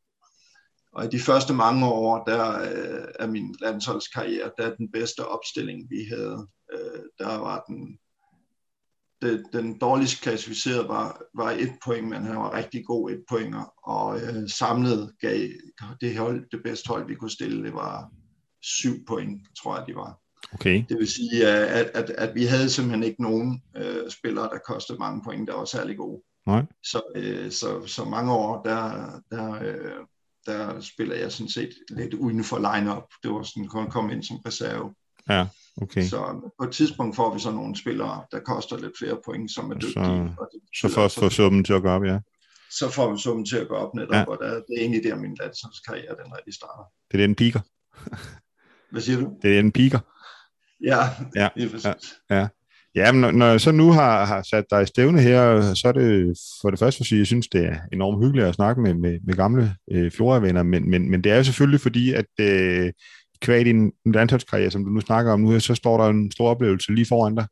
Og i de første mange år, der øh, af min landsholdskarriere, der er den bedste opstilling, vi havde, øh, der var den, det, den dårligst klassificeret var, var et point, men han var rigtig god et pointer, og øh, samlet gav det, hold, det bedste hold, vi kunne stille, det var syv point, tror jeg, de var. Okay. Det vil sige, at, at, at vi havde simpelthen ikke nogen øh, spillere, der kostede mange point, der var særlig gode. Nej. Så, øh, så, så mange år, der, der, øh, der spiller jeg sådan set lidt uden for line-up. Det var sådan, kun komme ind som reserve. Ja, okay. Så på et tidspunkt får vi så nogle spillere, der koster lidt flere point, som er Så- dygtige. og det Så betyder for at få summen til at gå op, ja. så får vi summen til at gå op netop, ja. og der, det er egentlig der, min landsholdskarriere, den rigtig starter. Det er den piker. Hvad siger du? Det er den piker. Ja, Ja, præcis. Ja. Ja, men når, når jeg så nu har, har sat dig i stævne her, så er det for det første for at sige, at jeg synes, det er enormt hyggeligt at snakke med, med, med gamle øh, Flora-venner, men, men, men det er jo selvfølgelig fordi, at øh, kvad din landsholdskarriere, som du nu snakker om nu, så står der en stor oplevelse lige foran dig.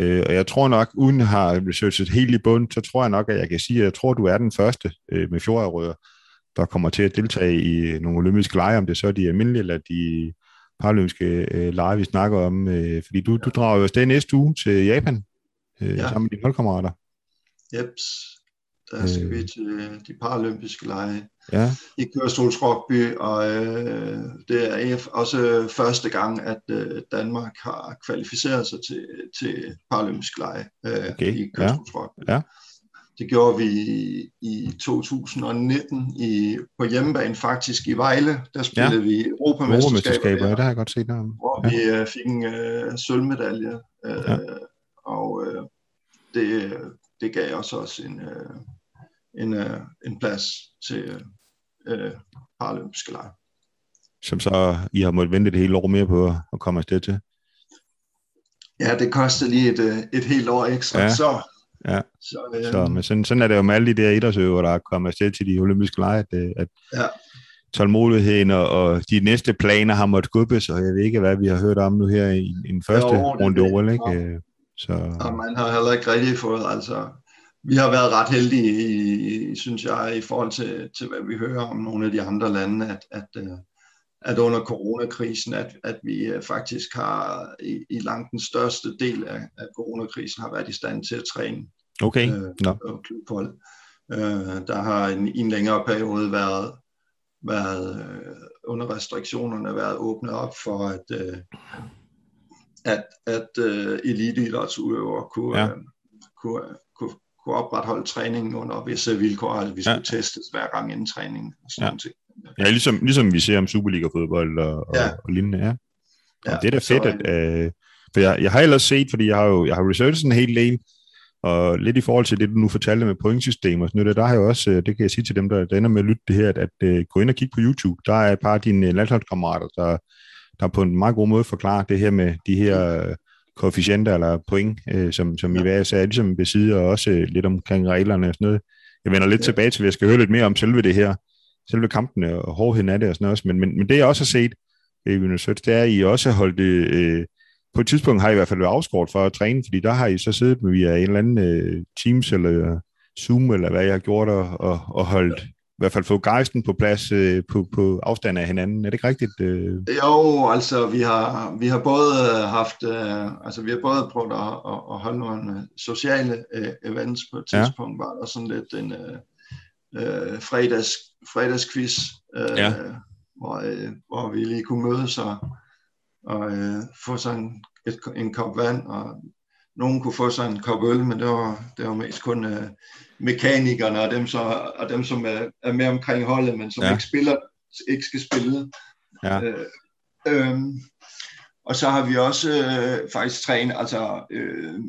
Øh, og jeg tror nok, uden at have researchet helt i bund, så tror jeg nok, at jeg kan sige, at jeg tror, at du er den første øh, med fjorderødder, der kommer til at deltage i nogle olympiske lege, om det så er de almindelige eller de paralympiske øh, lege, vi snakker om. Øh, fordi du, du drager jo afsted næste uge til Japan, øh, ja. sammen med dine holdkammerater. Jeps, der skal øh. vi til de paralympiske lege ja. i kørestolsrugby, og øh, det er også første gang, at øh, Danmark har kvalificeret sig til, til paralympiske lege øh, okay. i kørestolsrugby. Ja. Ja. Det gjorde vi i, i 2019 i, på hjemmebane faktisk i Vejle. Der spillede ja. vi Europamesterskaber. Ja, det har jeg godt set. Der. Hvor ja. vi uh, fik en uh, sølvmedalje. Uh, ja. Og uh, det, det gav os også en, uh, en, uh, en plads til uh, paralympiske lege. Som så I har måttet vente et helt år mere på at komme afsted til? Ja, det kostede lige et, et helt år ekstra. Ja. Så Ja, så, øh, så men sådan, sådan er det jo med alle de der idrætsøver, der er kommet afsted til de olympiske lege, at, øh, at ja. tålmodigheden og, og de næste planer har måttet skubbes, og jeg ved ikke, hvad vi har hørt om nu her i, i den første jo, runde OL, ikke? Øh, så... Og man har heller ikke rigtig fået, altså, vi har været ret heldige, i, synes jeg, i forhold til, til, hvad vi hører om nogle af de andre lande, at, at, øh, at under coronakrisen, at, at vi faktisk har i, i langt den største del af, af coronakrisen har været i stand til at træne Okay. Øh, no. klubhold. Øh, der har en, en længere periode været, været øh, under restriktionerne været åbnet op for, at, øh, at, at øh, eliteidrætsudøvere kunne, ja. øh, kunne, kunne, kunne opretholde træningen under visse vilkår, at vi skulle ja. testes hver gang inden træning. Og sådan ja. Ting. Ja, ligesom, ligesom vi ser om Superliga-fodbold og, ja. og, og lignende. Ja. ja. det er da fedt, at, øh, for jeg, jeg har ellers set, fordi jeg har jo jeg har researchet en hel del, og lidt i forhold til det, du nu fortalte med pointsystem og sådan noget, der har jeg også, øh, det kan jeg sige til dem, der, der ender med at lytte det her, at, at, øh, gå ind og kigge på YouTube. Der er et par af dine øh, landsholdskammerater, der, der på en meget god måde forklarer det her med de her koefficienter eller point, øh, som, som I hver er ligesom besidder og også lidt omkring reglerne og sådan noget. Jeg vender lidt ja. tilbage til, at jeg skal høre lidt mere om selve det her, selve kampen og hårdheden af det og sådan noget også. Men, men, men det jeg også har set, det er, at I også holdt øh, på et tidspunkt har I i hvert fald været afskåret for at træne, fordi der har I så siddet med via en eller anden uh, Teams eller Zoom, eller hvad jeg har gjort, og, og, og holdt i hvert fald få gejsten på plads uh, på, på afstand af hinanden. Er det ikke rigtigt? Uh... Jo, altså vi har, vi har både haft, uh, altså vi har både prøvet at, at, at holde nogle sociale uh, events på et tidspunkt, ja. var der sådan lidt en uh, uh, fredags, fredagsquiz, uh, ja. hvor, uh, hvor vi lige kunne mødes og og øh, få en, et, en kop vand, og nogen kunne få sig en kop øl, men det var, det var mest kun øh, mekanikerne og dem, så, og dem som er, er med omkring holdet, men som ja. ikke spiller, ikke skal spille. Ja. Øh, øh, og så har vi også øh, faktisk trænet, altså øh,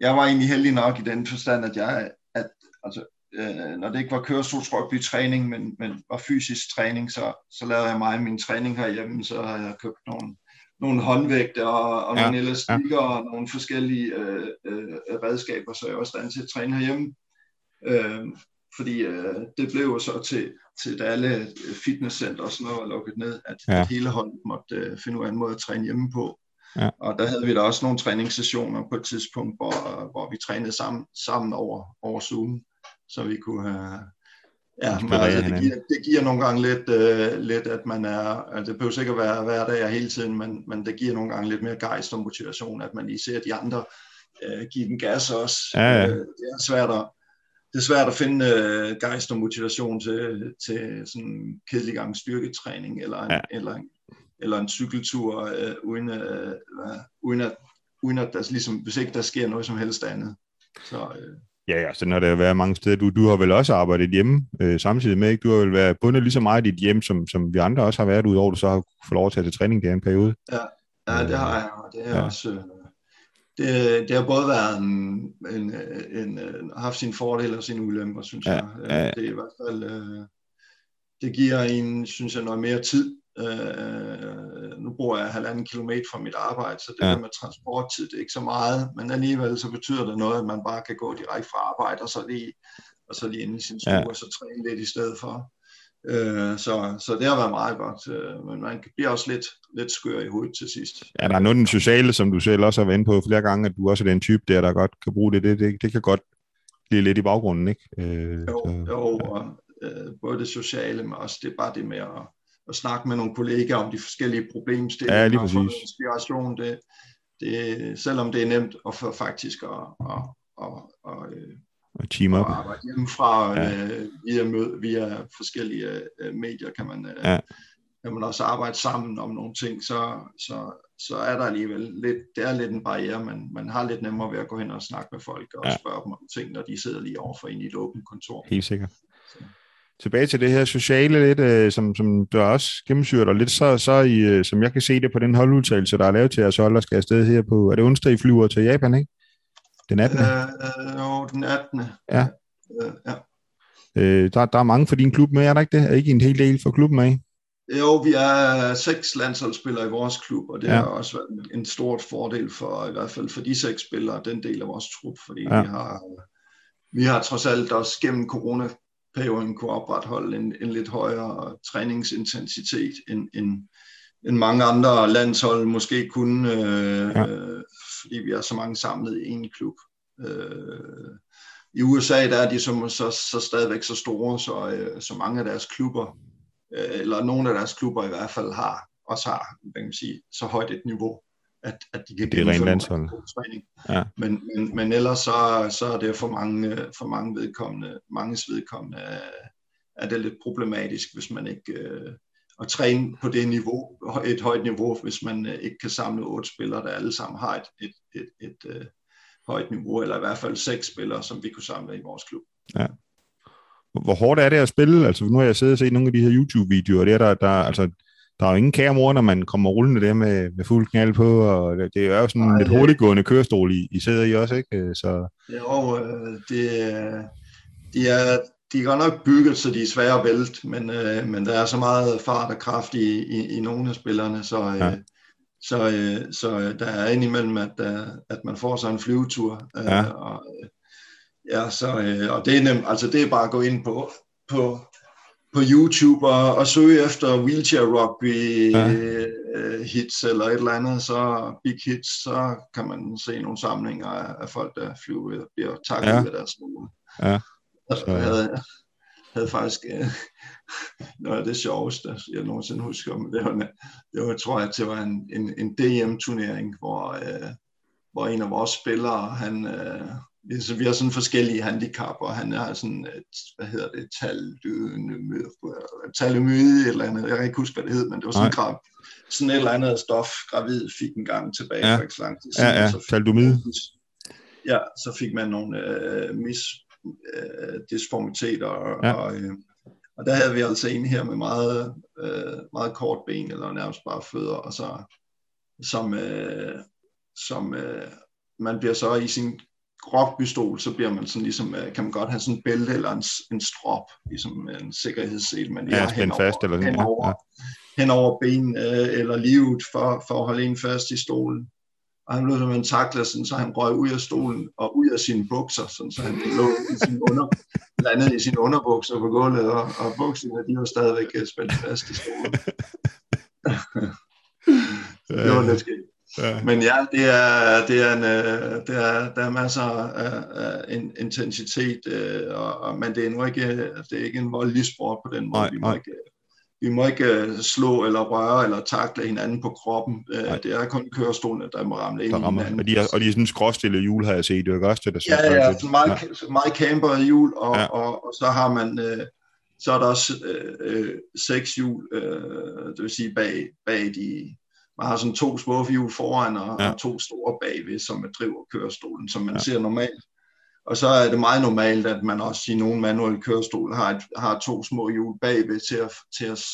jeg var egentlig heldig nok i den forstand, at jeg, at, altså, øh, når det ikke var kørestolsrugby træning, men, men var fysisk træning, så, så lavede jeg mig min træning herhjemme, så har jeg købt nogle nogle håndvægte og, og ja, nogle elastikker ja. og nogle forskellige øh, øh, redskaber, så jeg var stand til at træne herhjemme. Øh, fordi øh, det blev jo så til, til at alle fitnesscenter og sådan noget var lukket ned, at, ja. at hele holdet måtte øh, finde ud af en måde at træne hjemme på. Ja. Og der havde vi da også nogle træningssessioner på et tidspunkt, hvor, hvor vi trænede sammen, sammen over, over Zoom, så vi kunne have, Ja, men altså, det, giver, det giver nogle gange lidt, uh, lidt at man er, altså det behøver sikkert være hver dag hele tiden, men, men det giver nogle gange lidt mere gejst og motivation, at man lige ser de andre uh, give den gas også. Ja, ja. Uh, det er svært at, det er svært at finde uh, gejst og motivation til, til sådan en kedelig gang styrketræning, eller en, ja. eller en, eller en cykeltur, uh, uden, uh, uden, at, uden at der, ligesom, hvis ikke der sker noget som helst andet. Så, uh, Ja, ja, sådan har det været mange steder. Du, du har vel også arbejdet hjemme øh, samtidig med, ikke? Du har vel været bundet lige så meget i dit hjem, som, som vi andre også har været, udover du så har fået lov at tage til træning der en periode. Ja, ja det har jeg, og det er ja. også... Øh, det, det har både været en, en, en, en, haft sine fordele og sine ulemper, synes ja, jeg. Ja, ja. Det er i hvert fald... Øh, det giver en, synes jeg, noget mere tid Øh, nu bor jeg halvanden kilometer fra mit arbejde, så det ja. der med transporttid, det er ikke så meget, men alligevel så betyder det noget, at man bare kan gå direkte fra arbejde, og så lige, og så lige ind i sin stue, ja. og så træne lidt i stedet for. Øh, så, så det har været meget godt, øh, men man bliver også lidt, lidt skør i hovedet til sidst. Ja, der er noget den sociale, som du selv også har været inde på flere gange, at du også er den type der, der godt kan bruge det. Det, det, det kan godt blive lidt i baggrunden, ikke? Øh, jo, så, jo, og øh, både det sociale, men også det bare det med at, at snakke med nogle kollegaer om de forskellige problemstillinger. Ja, lige præcis. Og inspiration, det, det, selvom det er nemt at få faktisk at, at, at, at, at og team up. Og arbejde hjemmefra ja. øh, via, mød, via forskellige øh, medier kan man, øh, ja. kan man også arbejde sammen om nogle ting, så, så, så er der alligevel lidt, det er lidt en barriere, men man har lidt nemmere ved at gå hen og snakke med folk og ja. spørge dem om ting, når de sidder lige overfor en i et åbent kontor. Helt sikkert. Så. Tilbage til det her sociale lidt, øh, som, som du også gennemsyret, og lidt så, så i, øh, som jeg kan se det på den holdudtalelse, der er lavet til os hold, der skal afsted her på, er det onsdag, I flyver til Japan, ikke? Den 18. Øh, jo, den 18. Ja. Øh, ja. Øh, der, der er mange for din klub med, er der ikke det? Er ikke en hel del for klubben med? Jo, vi er seks landsholdsspillere i vores klub, og det ja. har også været en stor fordel for, i hvert fald for de seks spillere, den del af vores trup, fordi ja. vi har vi har trods alt også gennem coronaperioden kunne opretholde en, en lidt højere træningsintensitet end, end, end mange andre landshold måske kunne, øh, ja. fordi vi er så mange samlet i en klub. Øh, I USA der er de så, så, så stadigvæk så store, så, øh, så mange af deres klubber, øh, eller nogle af deres klubber i hvert fald har, også har hvad kan man sige, så højt et niveau, at, at de kan det er landshold. træning. Ja. Men, men, men ellers så, så er det for mange, for mange vedkommende, manges vedkommende, er det lidt problematisk, hvis man ikke øh, at træne på det niveau, et højt niveau, hvis man øh, ikke kan samle otte spillere, der alle sammen har et, et, et, et, øh, højt niveau, eller i hvert fald seks spillere, som vi kunne samle i vores klub. Ja. Hvor hårdt er det at spille? Altså, nu har jeg siddet og set nogle af de her YouTube-videoer, og det er der, der, altså, der er jo ingen kamera, når man kommer rullende der med, med fuld knald på, og det, er jo sådan en lidt hurtiggående kørestol, I, I sidder i også, ikke? Så... Jo, det, det er, de er godt nok bygget, så de er svære at vælte, men, øh, men der er så meget fart og kraft i, i, i nogle af spillerne, så, øh, ja. så, øh, så øh, der er indimellem, at, øh, at man får sig en flyvetur. Øh, ja. Og, øh, ja, så, øh, og det er nemt, altså det er bare at gå ind på, på, på YouTube og, og søge efter wheelchair rugby ja. øh, hits eller et eller andet, så big hits, så kan man se nogle samlinger af, af folk, der flyver og bliver takket ja. ved deres. Ja. Så jeg havde, havde faktisk øh, noget af det sjoveste, jeg nogensinde husker, men det var, det var tror jeg, det var en, en, en DM-turnering, hvor, øh, hvor en af vores spillere, han, øh, så vi har sådan forskellige handicap, og han har sådan et, hvad hedder det, talemyde, et eller andet, jeg kan ikke huske, hvad det hed, men det var sådan, grav, sådan et eller andet stof, gravid fik en gang tilbage ja. for ikke så lang tid siden. Ja, ja, taldomide. Ja, så fik man nogle øh, mis, øh, disformiteter, og, ja. og, øh, og der havde vi altså en her med meget, øh, meget kort ben, eller nærmest bare fødder, og så, som, øh, som øh, man bliver så i sin rockpistol, så bliver man sådan ligesom, øh, kan man godt have sådan en bælte eller en, en strop, ligesom en sikkerhedssel, man lige ja, har henover, fast eller sådan, henover, ja. henover ben øh, eller livet for, for at holde en fast i stolen og han blev simpelthen taklet, sådan, så han røg ud af stolen og ud af sine bukser, sådan, så han lå i sin under, landet i sine underbukser på gulvet, og, og bukserne, de var stadigvæk øh, spændt fast i stolen. det var lidt skidt. Ja. Men ja, det er, det er en, øh, det er, der er masser af, af intensitet, øh, og, og, men det er nu ikke, det er ikke en voldelig sport på den måde. Nej, vi må nej. ikke vi må ikke øh, slå eller røre eller takle hinanden på kroppen. Nej. Det er kun kørestolene, der må ramle ind der rammer. hinanden. Og de er, og de er sådan skråstille hjul, har jeg set. Det er også det, der Ja, ja, så meget, ja. meget camper hjul, og, ja. og, og, så har man... Øh, så er der også øh, øh, seks hjul, øh, det vil sige bag, bag de, man har sådan to små hjul foran og, ja. og to store bagved, som driver kørestolen, som man ja. ser normalt og så er det meget normalt, at man også i nogle manuelle kørestol har, et, har to små hjul bagved til at, til at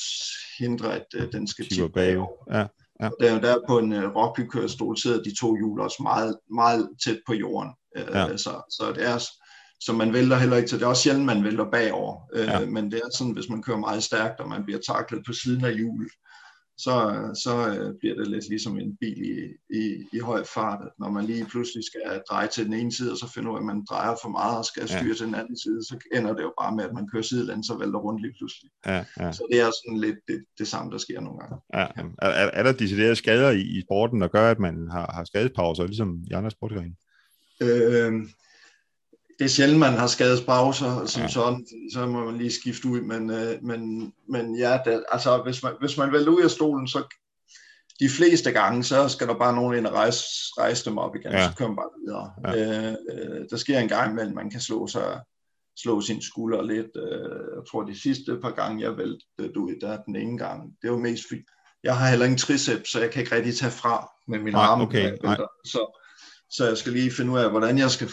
hindre, at uh, den skal tippe bagover. Ja, ja. Der, der på en uh, rockkørestol sidder de to hjul også meget, meget tæt på jorden. Uh, ja. så, så det er så man vælter heller ikke til. Det er også sjældent, man vælter bagover. Uh, ja. Men det er sådan, hvis man kører meget stærkt, og man bliver taklet på siden af hjulet, så, så øh, bliver det lidt ligesom en bil i, i, i høj fart, at når man lige pludselig skal dreje til den ene side, og så finder ud af, at man drejer for meget og skal styre ja. til den anden side, så ender det jo bare med, at man kører sidelænden, så vælter rundt lige pludselig. Ja, ja. Så det er sådan lidt det, det samme, der sker nogle gange. Ja. Er, er der deciderede skader i, i sporten, der gør, at man har, har skadespauser, ligesom i andre sportsgrene? Øh, det er sjældent, man har skadespauser som ja. sådan, så må man lige skifte ud, men, øh, men, men ja, det, altså hvis man, hvis man vælger ud af stolen, så de fleste gange, så skal der bare nogen ind og rejse, rejse dem op igen, ja. så kører man bare videre. Ja. Øh, øh, der sker en gang imellem, man kan slå sig slå sin skulder lidt. Øh, jeg tror, de sidste par gange, jeg væltede ud, der den ene gang, det var mest fordi, jeg har heller ingen triceps, så jeg kan ikke rigtig tage fra med min arm. Okay, så, så jeg skal lige finde ud af, hvordan jeg skal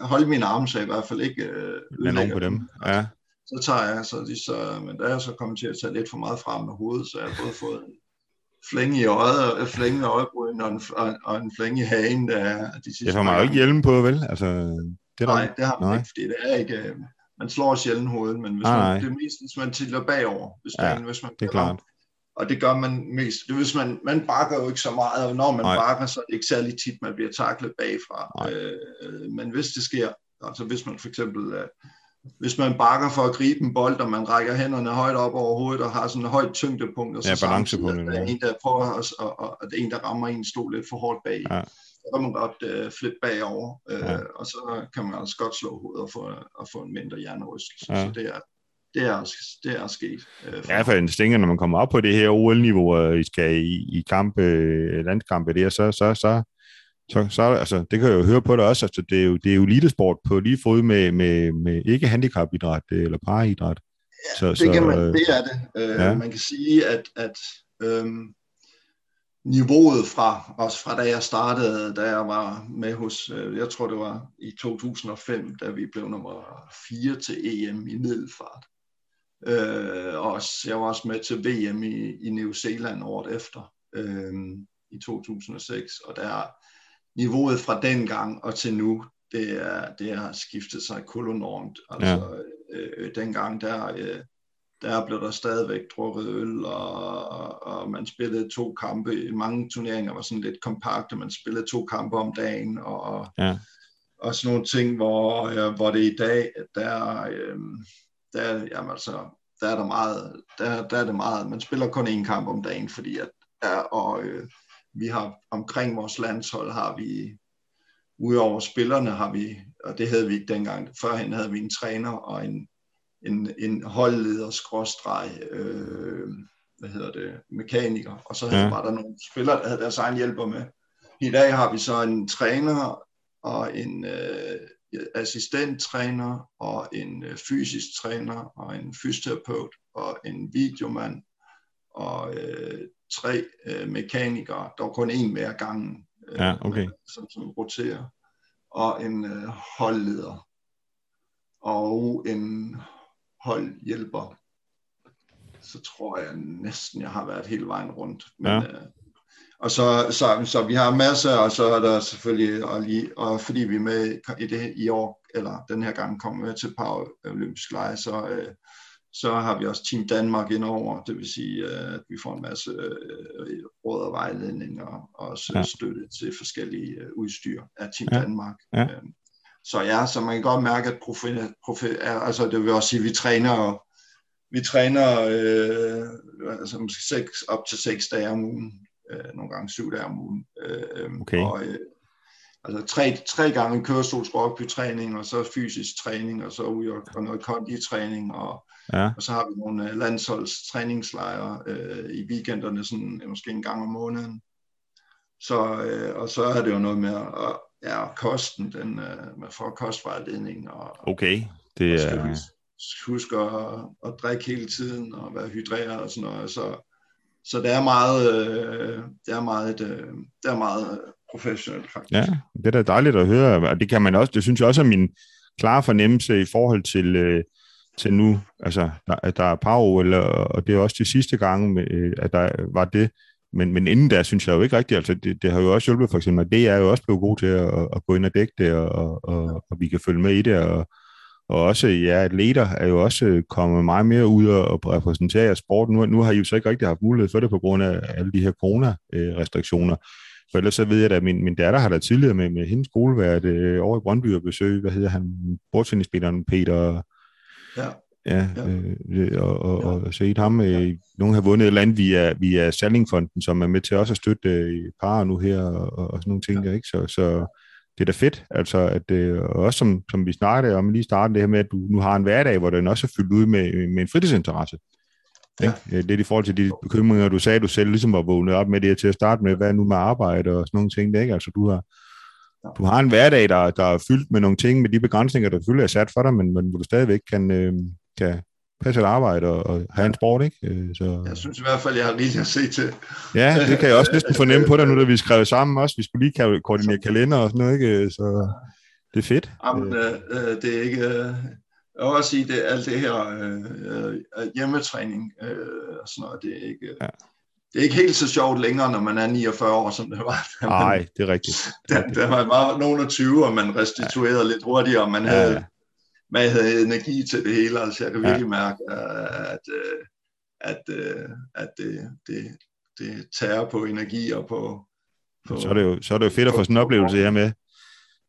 holde mine arme, så jeg i hvert fald ikke øh, ødelægger på dem. Ja. Så tager jeg, så, de, så, men der er jeg så kommet til at tage lidt for meget frem med hovedet, så jeg har både fået en flænge i øjet, en flænge i øjebryn og en, og, og en flænge i hagen. Der, de sidste det får man jo ikke hjelm på, vel? Altså, det der... Nej, det har man nej. ikke, fordi det er ikke... Øh, man slår sjældent hovedet, men hvis man, det er mest, hvis man tiller bagover, hvis, ja, man, hvis man det er klart og det gør man mest. Det, hvis man, man bakker jo ikke så meget, og når man Nej. bakker, så er det ikke særlig tit, man bliver taklet bagfra. Øh, men hvis det sker, altså hvis man for eksempel, øh, hvis man bakker for at gribe en bold, og man rækker hænderne højt op over hovedet, og har sådan en højt tyngdepunkt, og så ja, balancepunkt, at der er en, der prøver, og, og, og, at en, der rammer en stol lidt for hårdt bag. Ja. Så kan man godt øh, flippe bagover, øh, ja. og så kan man også godt slå hovedet og få, og få en mindre hjernerystelse. Ja. Så det er, det er, det er sket. Øh, ja, for en stinger, når man kommer op på det her OL-niveau, og I skal i, i kampe, landkampe der, så, så, så, så, så altså, det kan jeg jo høre på det også, altså, det er jo, det er jo elitesport på lige fod med, med, med ikke handicapidræt eller paraidræt. Ja, så, det, så, kan man, det er det. Øh, ja. Man kan sige, at, at øhm, niveauet fra, også fra da jeg startede, da jeg var med hos, øh, jeg tror det var i 2005, da vi blev nummer 4 til EM i middelfart. Øh, og jeg var også med til VM i, i New Zealand året efter, øh, i 2006, og der niveauet fra den gang og til nu, det, er, det har skiftet sig kolonormt. Altså, ja. øh, dengang der, øh, der blev der stadigvæk drukket øl, og, og man spillede to kampe. Mange turneringer var sådan lidt kompakte, man spillede to kampe om dagen, og, ja. og sådan nogle ting, hvor, øh, hvor det i dag, der, øh, der, jamen altså, der er der meget, der, der er det meget, man spiller kun én kamp om dagen, fordi at, ja, og øh, vi har omkring vores landshold har vi, udover spillerne har vi, og det havde vi ikke dengang, førhen havde vi en træner og en, en, en holdleder, skråstreg, øh, hvad hedder det, mekaniker, og så ja. var der nogle spillere, der havde deres egen hjælper med. I dag har vi så en træner og en, øh, assistenttræner og en øh, fysisk træner og en fysioterapeut og en videomand og øh, tre øh, mekanikere. Der var kun en mere gangen, øh, ja, okay. som, som roterer, og en øh, holdleder og en holdhjælper. Så tror jeg næsten, jeg har været hele vejen rundt. Men, ja. øh, og så, så, så vi har masser, og så er der selvfølgelig, og, lige, og fordi vi er med i det i år, eller den her gang kommer vi til Paralympisk Lege, så, øh, så har vi også Team Danmark indover, det vil sige, øh, at vi får en masse øh, råd og vejledning og, og også ja. støtte til forskellige øh, udstyr af Team ja. Danmark. Ja. Øh, så ja, så man kan godt mærke, at profe, profe, altså det vil også sige, at vi træner, vi træner øh, altså måske seks, op til seks dage om ugen øh, nogle gange syv dage om ugen. Øh, okay. Og, øh, altså tre, tre gange kørestolsrugby-træning, og så fysisk træning, og så ud og, og noget konditræning, og, ja. og så har vi nogle øh, landsholdstræningslejre øh, i weekenderne, sådan øh, måske en gang om måneden. Så, øh, og så er det jo noget med at, ja, kosten, den, øh, med for kostvejledning. Og, okay, det er... Og huske at, at drikke hele tiden, og være hydreret og sådan noget, så så det er meget, øh, det er meget, øh, det er meget øh, professionelt faktisk. Ja, det er da dejligt at høre, og det kan man også, det synes jeg også er min klare fornemmelse i forhold til, øh, til nu, altså, der, at der er par eller, og det er også de sidste gange, med, øh, at der var det, men, men inden der synes jeg jo ikke rigtigt, altså det, det har jo også hjulpet for eksempel, at det er jo også blevet god til at, at gå ind og dække det, og, og, og vi kan følge med i det, og, og også ja, atleter er jo også kommet meget mere ud og repræsentere jeres sport. Nu, nu har I jo så ikke rigtig haft mulighed for det på grund af alle de her corona-restriktioner. For ellers så ved jeg at min, min datter har da tidligere med, med hendes skole været øh, over i Brøndby og besøge, hvad hedder han, bordtennisspilleren Peter Ja. Ja, øh, og, og, og, og set ham, øh, nogen har vundet et eller andet via, via Sallingfonden, som er med til også at støtte øh, par nu her, og, og sådan nogle ting, ja. ikke? Så, så det er da fedt, altså, at øh, også som, som vi snakkede om lige starten, det her med, at du nu har en hverdag, hvor den også er fyldt ud med, med en fritidsinteresse. Ja. Ikke? Lidt i forhold til de bekymringer, du sagde, du selv ligesom var vågnet op med det til at starte med, hvad nu med arbejde og sådan nogle ting, ikke? Altså, du har, du har en hverdag, der, der er fyldt med nogle ting, med de begrænsninger, der selvfølgelig er sat for dig, men, men hvor du stadigvæk kan, øh, kan passe et arbejde og, og have en sport, ikke? Øh, så... Jeg synes i hvert fald, jeg har rigeligt at se til. Ja, det kan jeg også næsten fornemme på dig nu, da vi skrev sammen også. Vi skulle lige koordinere kalender og sådan noget, ikke? Så det er fedt. Jamen, øh, øh, det er ikke... Øh, jeg vil også sige, det alt det her øh, øh, hjemmetræning øh, og sådan noget, det er ikke... Ja. Det er ikke helt så sjovt længere, når man er 49 år, som det var. Nej, det er rigtigt. Da, da man var nogen af 20, og man restituerede ja. lidt hurtigere, og man havde ja man havde energi til det hele. Altså, jeg kan virkelig ja. mærke, at, at, at det, det, det tager på energi og på... på så, er det jo, så er det jo fedt at få sådan en oplevelse her med.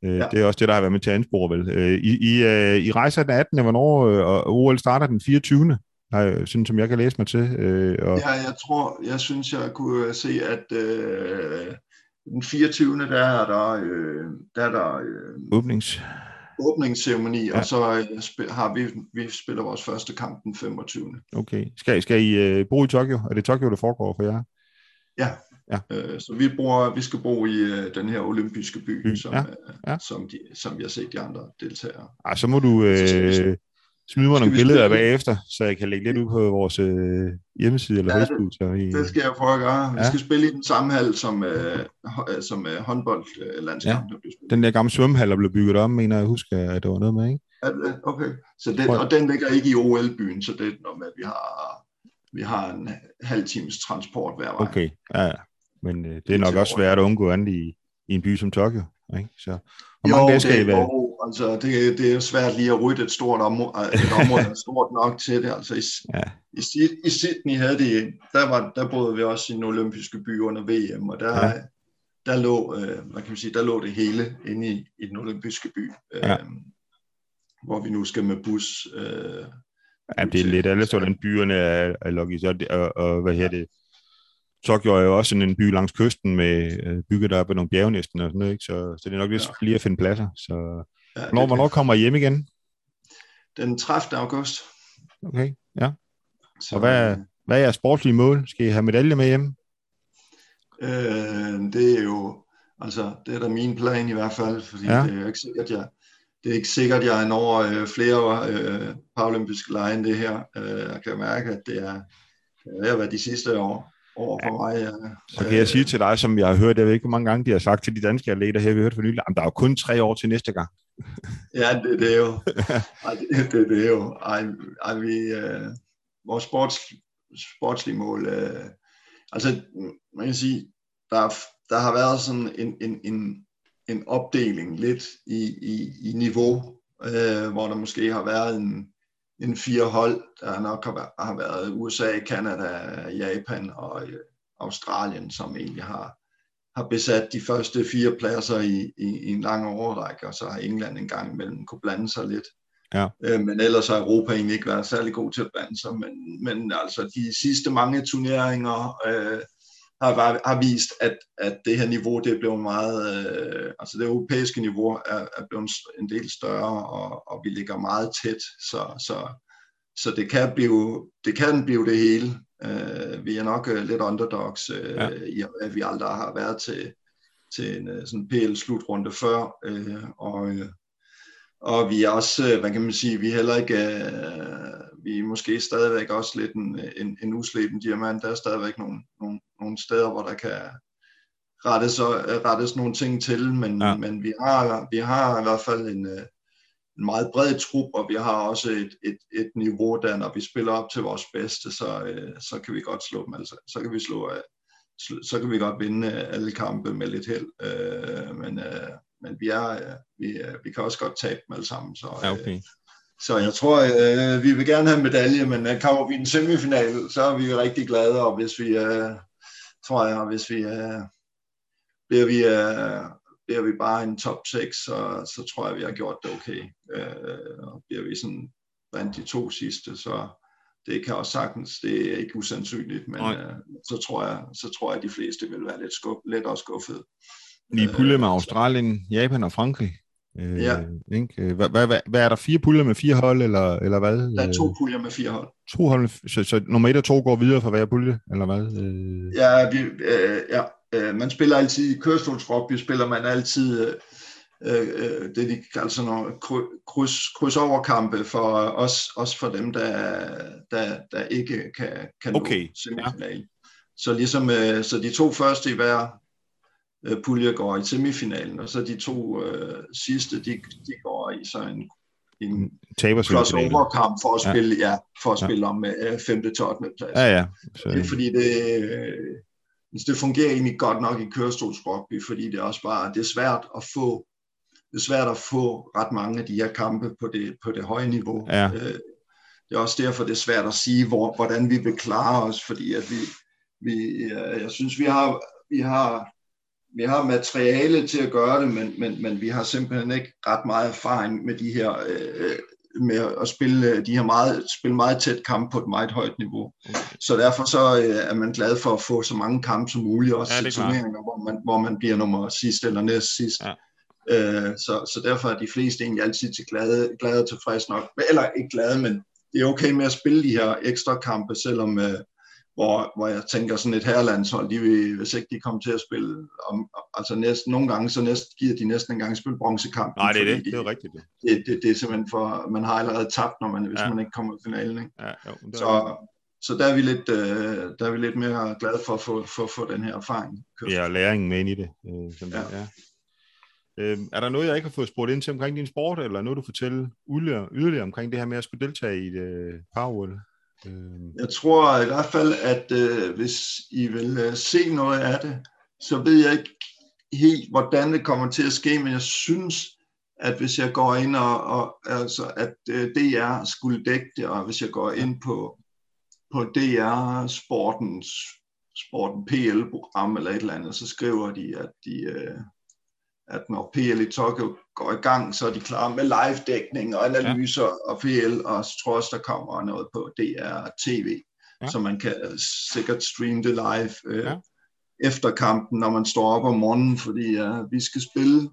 Øh, ja. Det er også det, der har været med til at anspore, vel. Øh, I, I, øh, I rejser den 18. Hvornår, og OL starter den 24. Nej, sådan som jeg kan læse mig til. og... Ja, jeg tror, jeg synes, jeg kunne se, at øh, den 24. der er der, øh, der, er der øh, åbnings åbningsceremoni, ja. og så øh, har vi, vi spiller vores første kamp den 25. Okay. Skal, skal I uh, bo i Tokyo? Er det Tokyo, der foregår for jer? Ja. ja. Uh, så vi, bruger, vi skal bo i uh, den her olympiske by, by. Som, ja. Ja. som, de, som vi har set de andre deltagere. Ej, så må du... Uh, smide mig nogle billeder bagefter, så jeg kan lægge lidt ud på vores øh, hjemmeside eller ja, Facebook. Så i, det skal jeg prøve at gøre. Vi ja. skal spille i den samme hal som, øh, som øh, håndboldlandskampen. Ja. Den der gamle svømmehal, der blev bygget om, mener jeg husker, at det var noget med, ikke? Okay, så den, og den ligger ikke i OL-byen, så det er noget med, at vi har, vi har en halv times transport hver vej. Okay, ja, men øh, det er nok også svært at undgå andet i, i en by som Tokyo, ikke? Så, hvor mange jo, dage skal det, I være? Altså, det, det er svært lige at rydde et stort område, et område er stort nok til det. Altså, i, ja. i, i Sydney havde de, der, var, der boede vi også i den olympiske by under VM, og der, ja. der, lå, øh, hvad kan man sige, der lå det hele inde i, i den olympiske by, øh, ja. hvor vi nu skal med bus. Øh, Ja, det er lidt alle sådan byerne er, er logisk, og, og, og hvad her det, Tokyo er jo også sådan en by langs kysten med øh, bygget der på nogle bjergnæsten og sådan noget, ikke? Så, så det er nok lidt ja. lige at finde pladser. Så ja, hvornår, hvornår kommer I hjem igen? Den 30. august. Okay, ja. Så, og hvad, hvad er jeres sportslige mål? Skal I have medalje med hjem? Øh, det er jo, altså, det er da min plan i hvert fald, fordi ja. det er ikke sikkert, jeg, det er ikke sikkert, jeg når øh, flere øh, paralympiske lege end det her. Øh, jeg kan mærke, at det er, det har været de sidste år over for mig. Ja. Så kan jeg sige til dig, som jeg har hørt, jeg ved ikke, hvor mange gange de har sagt til de danske atleter her, vi hørt for nylig, at der er jo kun tre år til næste gang. Ja, det, det er jo. Ej, det, det, det er jo. Ej, ej, vi, øh, vores sports, sportslige mål, øh, altså man kan sige, der, der har været sådan en, en, en, en opdeling lidt i, i, i niveau, øh, hvor der måske har været en, en fire hold, der nok har, har været USA, Kanada, Japan og øh, Australien, som egentlig har, har besat de første fire pladser i, i, i en lang overrække, og så har England en gang imellem kunne blande sig lidt. Ja. Øh, men ellers har Europa egentlig ikke været særlig god til at blande sig. Men, men altså de sidste mange turneringer øh, har, har vist, at, at det her niveau det er blevet meget, øh, altså det europæiske niveau er, er blevet en del større, og, og vi ligger meget tæt, så, så, så det kan blive det, kan blive det hele. Øh, vi er nok øh, lidt underdogs, øh, ja. i at vi aldrig har været til, til en øh, sådan PL-slutrunde før, øh, og, øh, og vi er også, øh, hvad kan man sige, vi er heller ikke, øh, vi er måske stadigvæk også lidt en, en, en usleben diamant. Der er stadigvæk nogle, nogle, nogle steder, hvor der kan rettes, rettes nogle ting til, men, ja. men vi, har, vi har i hvert fald en, øh, en meget bred trup, og vi har også et, et, et niveau, der når vi spiller op til vores bedste, så, øh, så kan vi godt slå dem. Altså, så kan vi slå, så kan vi godt vinde alle kampe med lidt held. Øh, men, øh, men vi, er, vi, vi kan også godt tabe dem alle sammen. Så, okay. Så jeg tror, øh, vi vil gerne have medalje, men øh, kommer vi i en semifinal, så er vi rigtig glade, og hvis vi, øh, tror jeg, hvis vi øh, bliver vi, øh, bliver vi bare en top 6, så, så tror jeg, vi har gjort det okay. Øh, og bliver vi sådan blandt de to sidste, så det kan også sagtens, det er ikke usandsynligt, men øh, så, tror jeg, så tror jeg, at de fleste vil være lidt, skuff, lidt og skuffet. I pulje med Australien, Japan og Frankrig. Øh, ja. Ikke? Hvad, hvad, hvad, hvad er der? Fire puljer med fire hold, eller, eller hvad? Der er to puljer med fire hold. To hold, så, så nummer et og to går videre for hver pulje, eller hvad? Øh... Ja, vi, øh, ja øh, man spiller altid, i kørestolsrugby spiller man altid øh, øh, det, de kalder sådan nogle kryds, krydsoverkampe for os, også for dem, der, der, der ikke kan, kan okay. nå semifinalen. Ja. Så ligesom, øh, så de to første i hver øh, pulje går i semifinalen, og så de to øh, sidste, de, de går i så en, en crossover-kamp for at spille, ja. ja for at spille ja. om øh, 5. til 8. plads. Ja, ja. Så... Det er fordi, det, øh, det fungerer egentlig godt nok i kørestolsrugby, fordi det er også bare, det er svært at få, det er svært at få ret mange af de her kampe på det, på det høje niveau. Ja. Øh, det er også derfor, det er svært at sige, hvor, hvordan vi vil klare os, fordi at vi, vi jeg synes, vi har, vi har vi har materiale til at gøre det, men, men, men vi har simpelthen ikke ret meget erfaring med de her øh, med at spille de her meget, spille meget tæt kamp på et meget højt niveau. Okay. Så derfor så øh, er man glad for at få så mange kampe som muligt, også ja, til turneringer, hvor man, hvor man bliver nummer sidst eller næst sidst. Ja. Øh, så, så derfor er de fleste egentlig altid til glade, glade og tilfredse nok. Eller ikke glade, men det er okay med at spille de her ekstra kampe, selvom, øh, hvor, hvor jeg tænker sådan et herrelandshold, de vil, hvis ikke de kommer til at spille, om, altså næsten, nogle gange, så næsten, giver de næsten engang spille bronzekamp. Nej, det er det, de, det er rigtigt. Det. Det, det, det er simpelthen for, man har allerede tabt, når man, hvis ja. man ikke kommer i finalen. Ikke? Ja, jo, det så, så der er vi lidt, øh, der er vi lidt mere glade for at få, for, for den her erfaring. Ja, og læringen med ind i det. Øh, som ja. Det, ja. Øh, er der noget, jeg ikke har fået spurgt ind til omkring din sport, eller noget, du fortæller yderligere, yderligere omkring det her med at skulle deltage i det øh, power. Øhm. Jeg tror i hvert fald, at øh, hvis I vil øh, se noget af det, så ved jeg ikke helt, hvordan det kommer til at ske, men jeg synes, at hvis jeg går ind og, og altså, at øh, DR skulle dække det, og hvis jeg går ind på, på DR Sportens Sporten PL-program eller et eller andet, så skriver de, at de, øh, at når PL i Tokyo går i gang, så er de klar med live-dækning og analyser ja. og PL, og så tror også, der kommer noget på DR TV, ja. så man kan sikkert streame det live øh, ja. efter kampen, når man står op om morgenen, fordi uh, vi skal spille,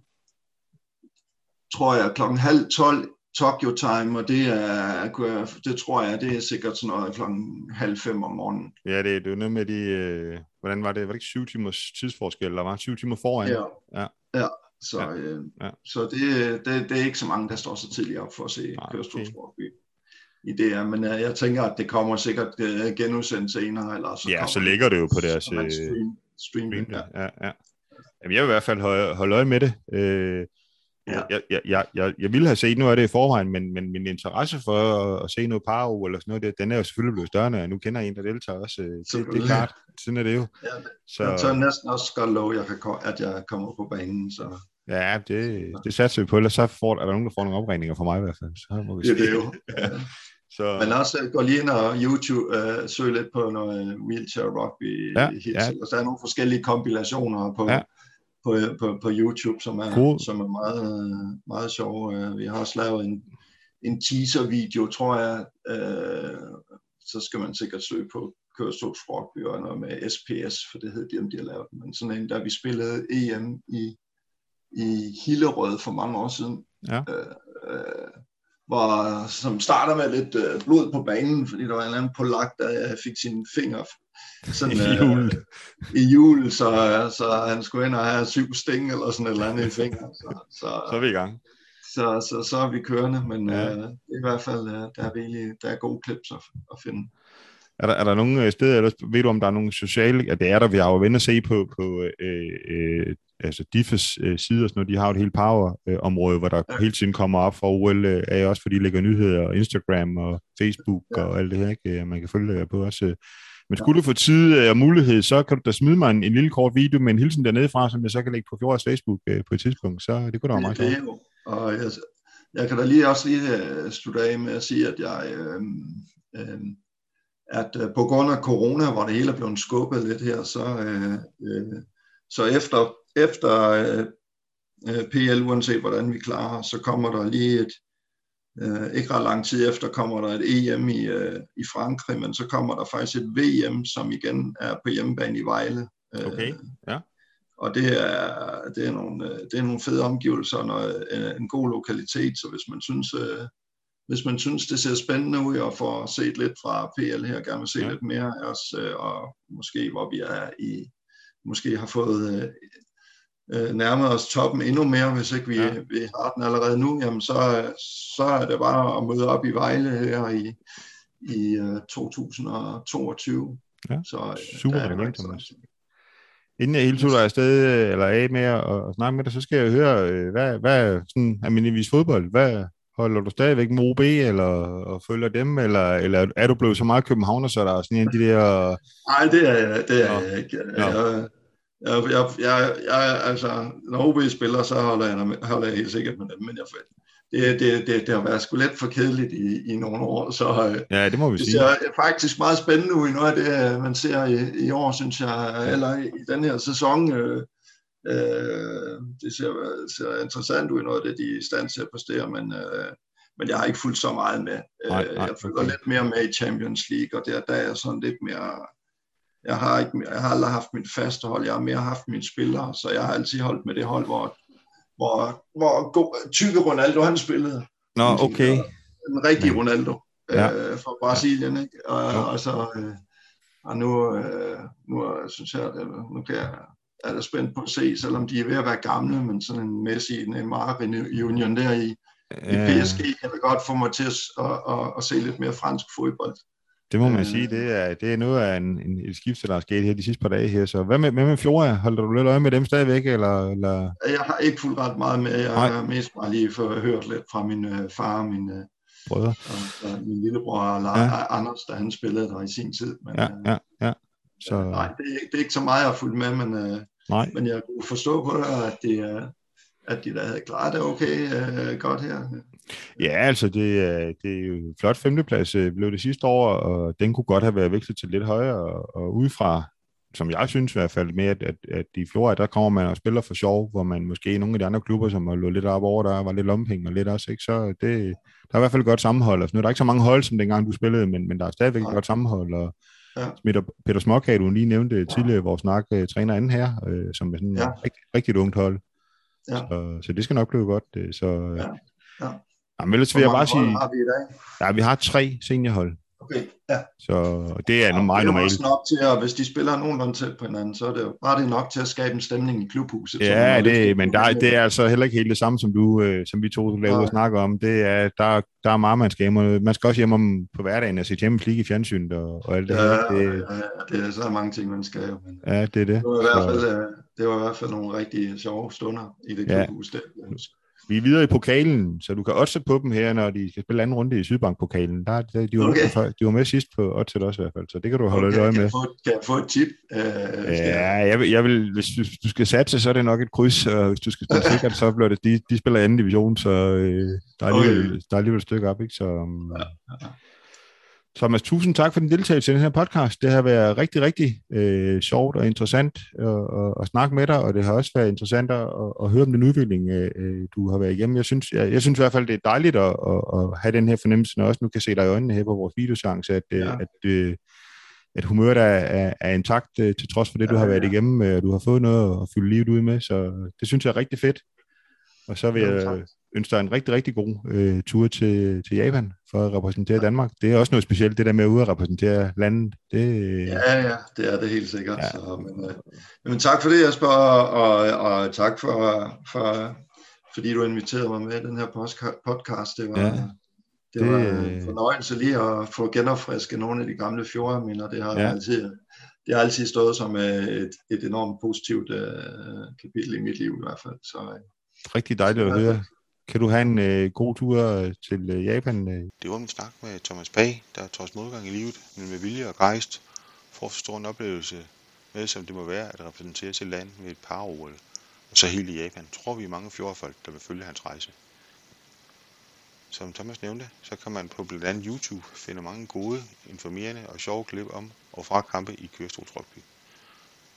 tror jeg, klokken halv tolv Tokyo time, og det er, det tror jeg, det er sikkert sådan noget klokken halv fem om morgenen. Ja, det, det er noget med de, øh, hvordan var det, var det ikke syv timers tidsforskel, der var syv timer foran? Ja, ja. ja. Så, ja. Øh, ja. så det, det, det er ikke så mange, der står så tidligt op for at se kørestolssport okay. i det her, men uh, jeg tænker, at det kommer sikkert uh, genudsendt senere. Eller så ja, så ligger det jo på deres stream, stream, stream ja. Ja, ja. Jamen, jeg vil i hvert fald holde, holde øje med det. Øh, Ja. Jeg, jeg, jeg, jeg, jeg ville have set noget af det i forvejen, men, men min interesse for at, at se noget par eller sådan noget, det, den er jo selvfølgelig blevet større, jeg nu kender en, der deltager også. Det, det er klart, sådan er det jo. Ja, så, jeg tør næsten også godt love, jeg kan, at jeg kommer på banen. Så. Ja, det, det satser vi på, ellers så får, er der nogen, der får nogle opregninger fra mig i hvert fald. Så må vi se. Det er det jo. Ja. så... Men også øh, gå lige ind og YouTube, uh, søg lidt på noget wheelchair rugby. Ja, ja. Og så er nogle forskellige kompilationer på, ja på, på, på YouTube, som er, cool. som er meget, meget sjov. Øh, vi har også lavet en, en teaser-video, tror jeg. Øh, så skal man sikkert søge på kørestolsrugby og noget med SPS, for det hed de, om de har lavet Men sådan en, der vi spillede EM i, i Hillerød for mange år siden. Ja. Øh, øh, hvor, som starter med lidt øh, blod på banen, fordi der var en eller anden polak, der fik sine fingre sådan, I jul. Øh, I jul, så, så han skulle ind og have syv sting eller sådan et eller andet i fingeren. Så, så, så er vi i gang. Så, så, så er vi kørende, men ja. øh, i hvert fald, øh, der er virkelig der er gode clips at, at finde. Er der, er der nogle øh, steder, eller ved du om der er nogle sociale, ja det er der, vi har jo vendt at se på, på øh, øh, altså DIFES øh, sider, sådan noget, de har jo et helt power-område, øh, hvor der ja. hele tiden kommer op for OL, øh, er også fordi de lægger nyheder, og Instagram og Facebook ja. og alt det her, ikke? man kan følge det på også. Men skulle du få tid øh, og mulighed, så kan du da smide mig en, en lille kort video med en hilsen dernede fra, som jeg så kan lægge på Fjords Facebook øh, på et tidspunkt. Så det kunne da være meget det, det Og jeg, jeg kan da lige også lige øh, slutte af med at sige, at jeg, øh, øh, at øh, på grund af corona, hvor det hele er blevet skubbet lidt her, så, øh, øh, så efter, efter øh, øh PL, uanset hvordan vi klarer, så kommer der lige et, øh, ikke ret lang tid efter kommer der et EM i, øh, i Frankrig, men så kommer der faktisk et VM, som igen er på hjemmebane i Vejle. Øh, okay, ja. Og det er, det, er nogle, det er nogle fede omgivelser og en god lokalitet, så hvis man synes, øh, hvis man synes, det ser spændende ud og får set lidt fra PL her, gerne vil se ja. lidt mere af os, og måske hvor vi er i, måske har fået øh, nærmet os toppen endnu mere, hvis ikke vi, ja. vi har den allerede nu, jamen så, så er det bare at møde op i Vejle her i, i 2022. Ja, så, super relevant, Thomas. Inden jeg helt dig afsted, eller af med at, at snakke med dig, så skal jeg høre, hvad, hvad sådan almindeligvis fodbold, hvad, Holder du stadigvæk med OB, eller og følger dem, eller, eller er du blevet så meget københavner, så der er sådan en af de der... Nej, det er det er jeg ikke. Jeg, jeg, jeg, jeg, jeg, altså, når OB spiller, så holder jeg, holder jeg helt sikkert med dem, men jeg, det, det, det, det har været sgu lidt for kedeligt i, i nogle år, så øh, ja, det må vi det sige. ser faktisk meget spændende ud i noget af det, man ser i, i år, synes jeg, eller i, i den her sæson. Øh, Øh, det ser, ser interessant ud, noget af det, de er i stand til at præstere, men, øh, men jeg har ikke fulgt så meget med. Øh, nej, nej, jeg følger okay. lidt mere med i Champions League, og der, der er jeg sådan lidt mere... Jeg har, ikke, jeg har aldrig haft mit faste hold, jeg har mere haft mine spillere, så jeg har altid holdt med det hold, hvor, hvor, hvor god, tykke Ronaldo han spillede. Nå, okay. En rigtig Ronaldo ja. øh, fra Brasilien, ikke? Og, ja. og så... Øh, og nu, øh, nu synes jeg, at nu kan jeg er der spændt på at se, selvom de er ved at være gamle, men sådan en Messi, Neymar, Union der i, i PSG kan det godt få mig til at, at, at, at se lidt mere fransk fodbold. Det må man øh, sige, det er, det er noget af en, en, et skifte, der er sket her de sidste par dage her. Så hvad med, hvad med Flora? Holder du lidt øje med dem stadigvæk? Eller, eller? Jeg har ikke fuldt ret meget med. Jeg har mest bare lige for, hørt lidt fra min øh, far og min, øh, Brødre. Og, og min lillebror ja. Anders, da han spillede der i sin tid. Men, ja, ja, ja. Så... Nej, det er, det er ikke så meget at fulgt med, men, øh, Nej. men jeg kunne forstå på dig, at det er, at de der havde klaret det okay øh, godt her. Ja, altså det, er, det er jo flot femteplads øh, blev det sidste år, og den kunne godt have været vækstet til lidt højere, og, og udefra, som jeg synes i hvert fald med, at, at, at i Flora, der kommer man og spiller for sjov, hvor man måske i nogle af de andre klubber, som har løbet lidt op over, der var lidt lompenge og lidt også, ikke? så det, der er i hvert fald godt sammenhold. Altså, nu er der ikke så mange hold, som dengang du spillede, men, men der er stadigvæk et godt sammenhold, og, Ja. Peter, Småkage, du lige nævnte tidligere, vores snak, uh, træner anden her, uh, som er sådan ja. et rigtig, rigtig ungt hold. Ja. Så, så det skal nok blive godt. Uh, så, ja. Ja. Jamen, ellers vil jeg bare sige... Har vi i dag? Ja, vi har tre seniorhold. Okay, ja. Så det er ja, meget normalt. Det er nok til, at hvis de spiller nogenlunde tæt på hinanden, så er det jo bare det nok til at skabe en stemning i klubhuset. Ja, det, men der, det er altså heller ikke helt det samme, som, du, øh, som vi to lavede ja. og snakke om. Det er, der, der er meget, man skal hjem. Man skal også hjem om på hverdagen og se Champions League i fjernsynet og, og alt det ja, her. Det, ja, det er så mange ting, man skal jo. Men, ja, det er det. Det var, i hvert fald, så. Øh, det var i hvert fald nogle rigtig sjove stunder i det klubhus. Ja. Der. Vi er videre i pokalen, så du kan også på dem her, når de skal spille anden runde i Sydbank-pokalen. Der, der, de, var okay. med, de var med sidst på oddset også i hvert fald, så det kan du holde okay, øje med. Kan jeg, få, kan jeg få et tip? Uh, ja, jeg vil, jeg vil, hvis du, du skal satse, så er det nok et kryds, og hvis du skal spille sikkert, så bliver det, de, de spiller anden division, så øh, der, er alligevel, okay. der er alligevel et stykke op, ikke? Så, um, ja, ja. Thomas, tusind tak for din deltagelse i den her podcast. Det har været rigtig, rigtig øh, sjovt og interessant at, at, at snakke med dig, og det har også været interessant at, at høre om den udvikling, øh, du har været igennem. Jeg synes, jeg, jeg synes i hvert fald, det er dejligt at, at, at have den her fornemmelse, når også nu kan se dig i øjnene her på vores videochance, at, øh, ja. at, øh, at humøret er, er, er intakt øh, til trods for det, du har været igennem, og du har fået noget at fylde livet ud med, så det synes jeg er rigtig fedt. Og så vil jeg ønsker en rigtig, rigtig god øh, tur til, til Japan for at repræsentere Danmark. Det er også noget specielt, det der med at ud og repræsentere landet. Det, ja, ja, det er det helt sikkert. Ja. Så, men, øh, men tak for det, Jesper, og, og tak for, for, fordi du inviterede mig med i den her podcast. Det var, ja. Det var en fornøjelse lige at få genopfrisket nogle af de gamle fjordminder. Det har ja. altid, det har altid stået som et, et enormt positivt uh, kapitel i mit liv i hvert fald. Så, Rigtig dejligt at høre. Kan du have en øh, god tur øh, til øh, Japan? Øh? Det var min snak med Thomas Pag, der trods modgang i livet, men med vilje og gejst, for at forstå en oplevelse med, som det må være at repræsentere sit land med et par -OL. Og så helt i Japan tror vi mange fjordfolk, der vil følge hans rejse. Som Thomas nævnte, så kan man på blandt andet YouTube finde mange gode, informerende og sjove klip om og fra kampe i kørestolsrugby.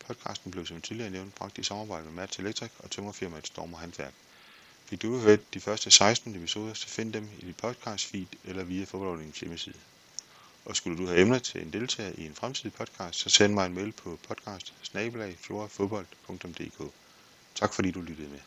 Podcasten blev som tidligere nævnt bragt i samarbejde med Mats Electric og tømmerfirmaet Storm og Handværk. Hvis du vil de første 16 episoder, så find dem i dit podcast feed eller via fodboldordningens hjemmeside. Og skulle du have emner til en deltager i en fremtidig podcast, så send mig en mail på podcast Tak fordi du lyttede med.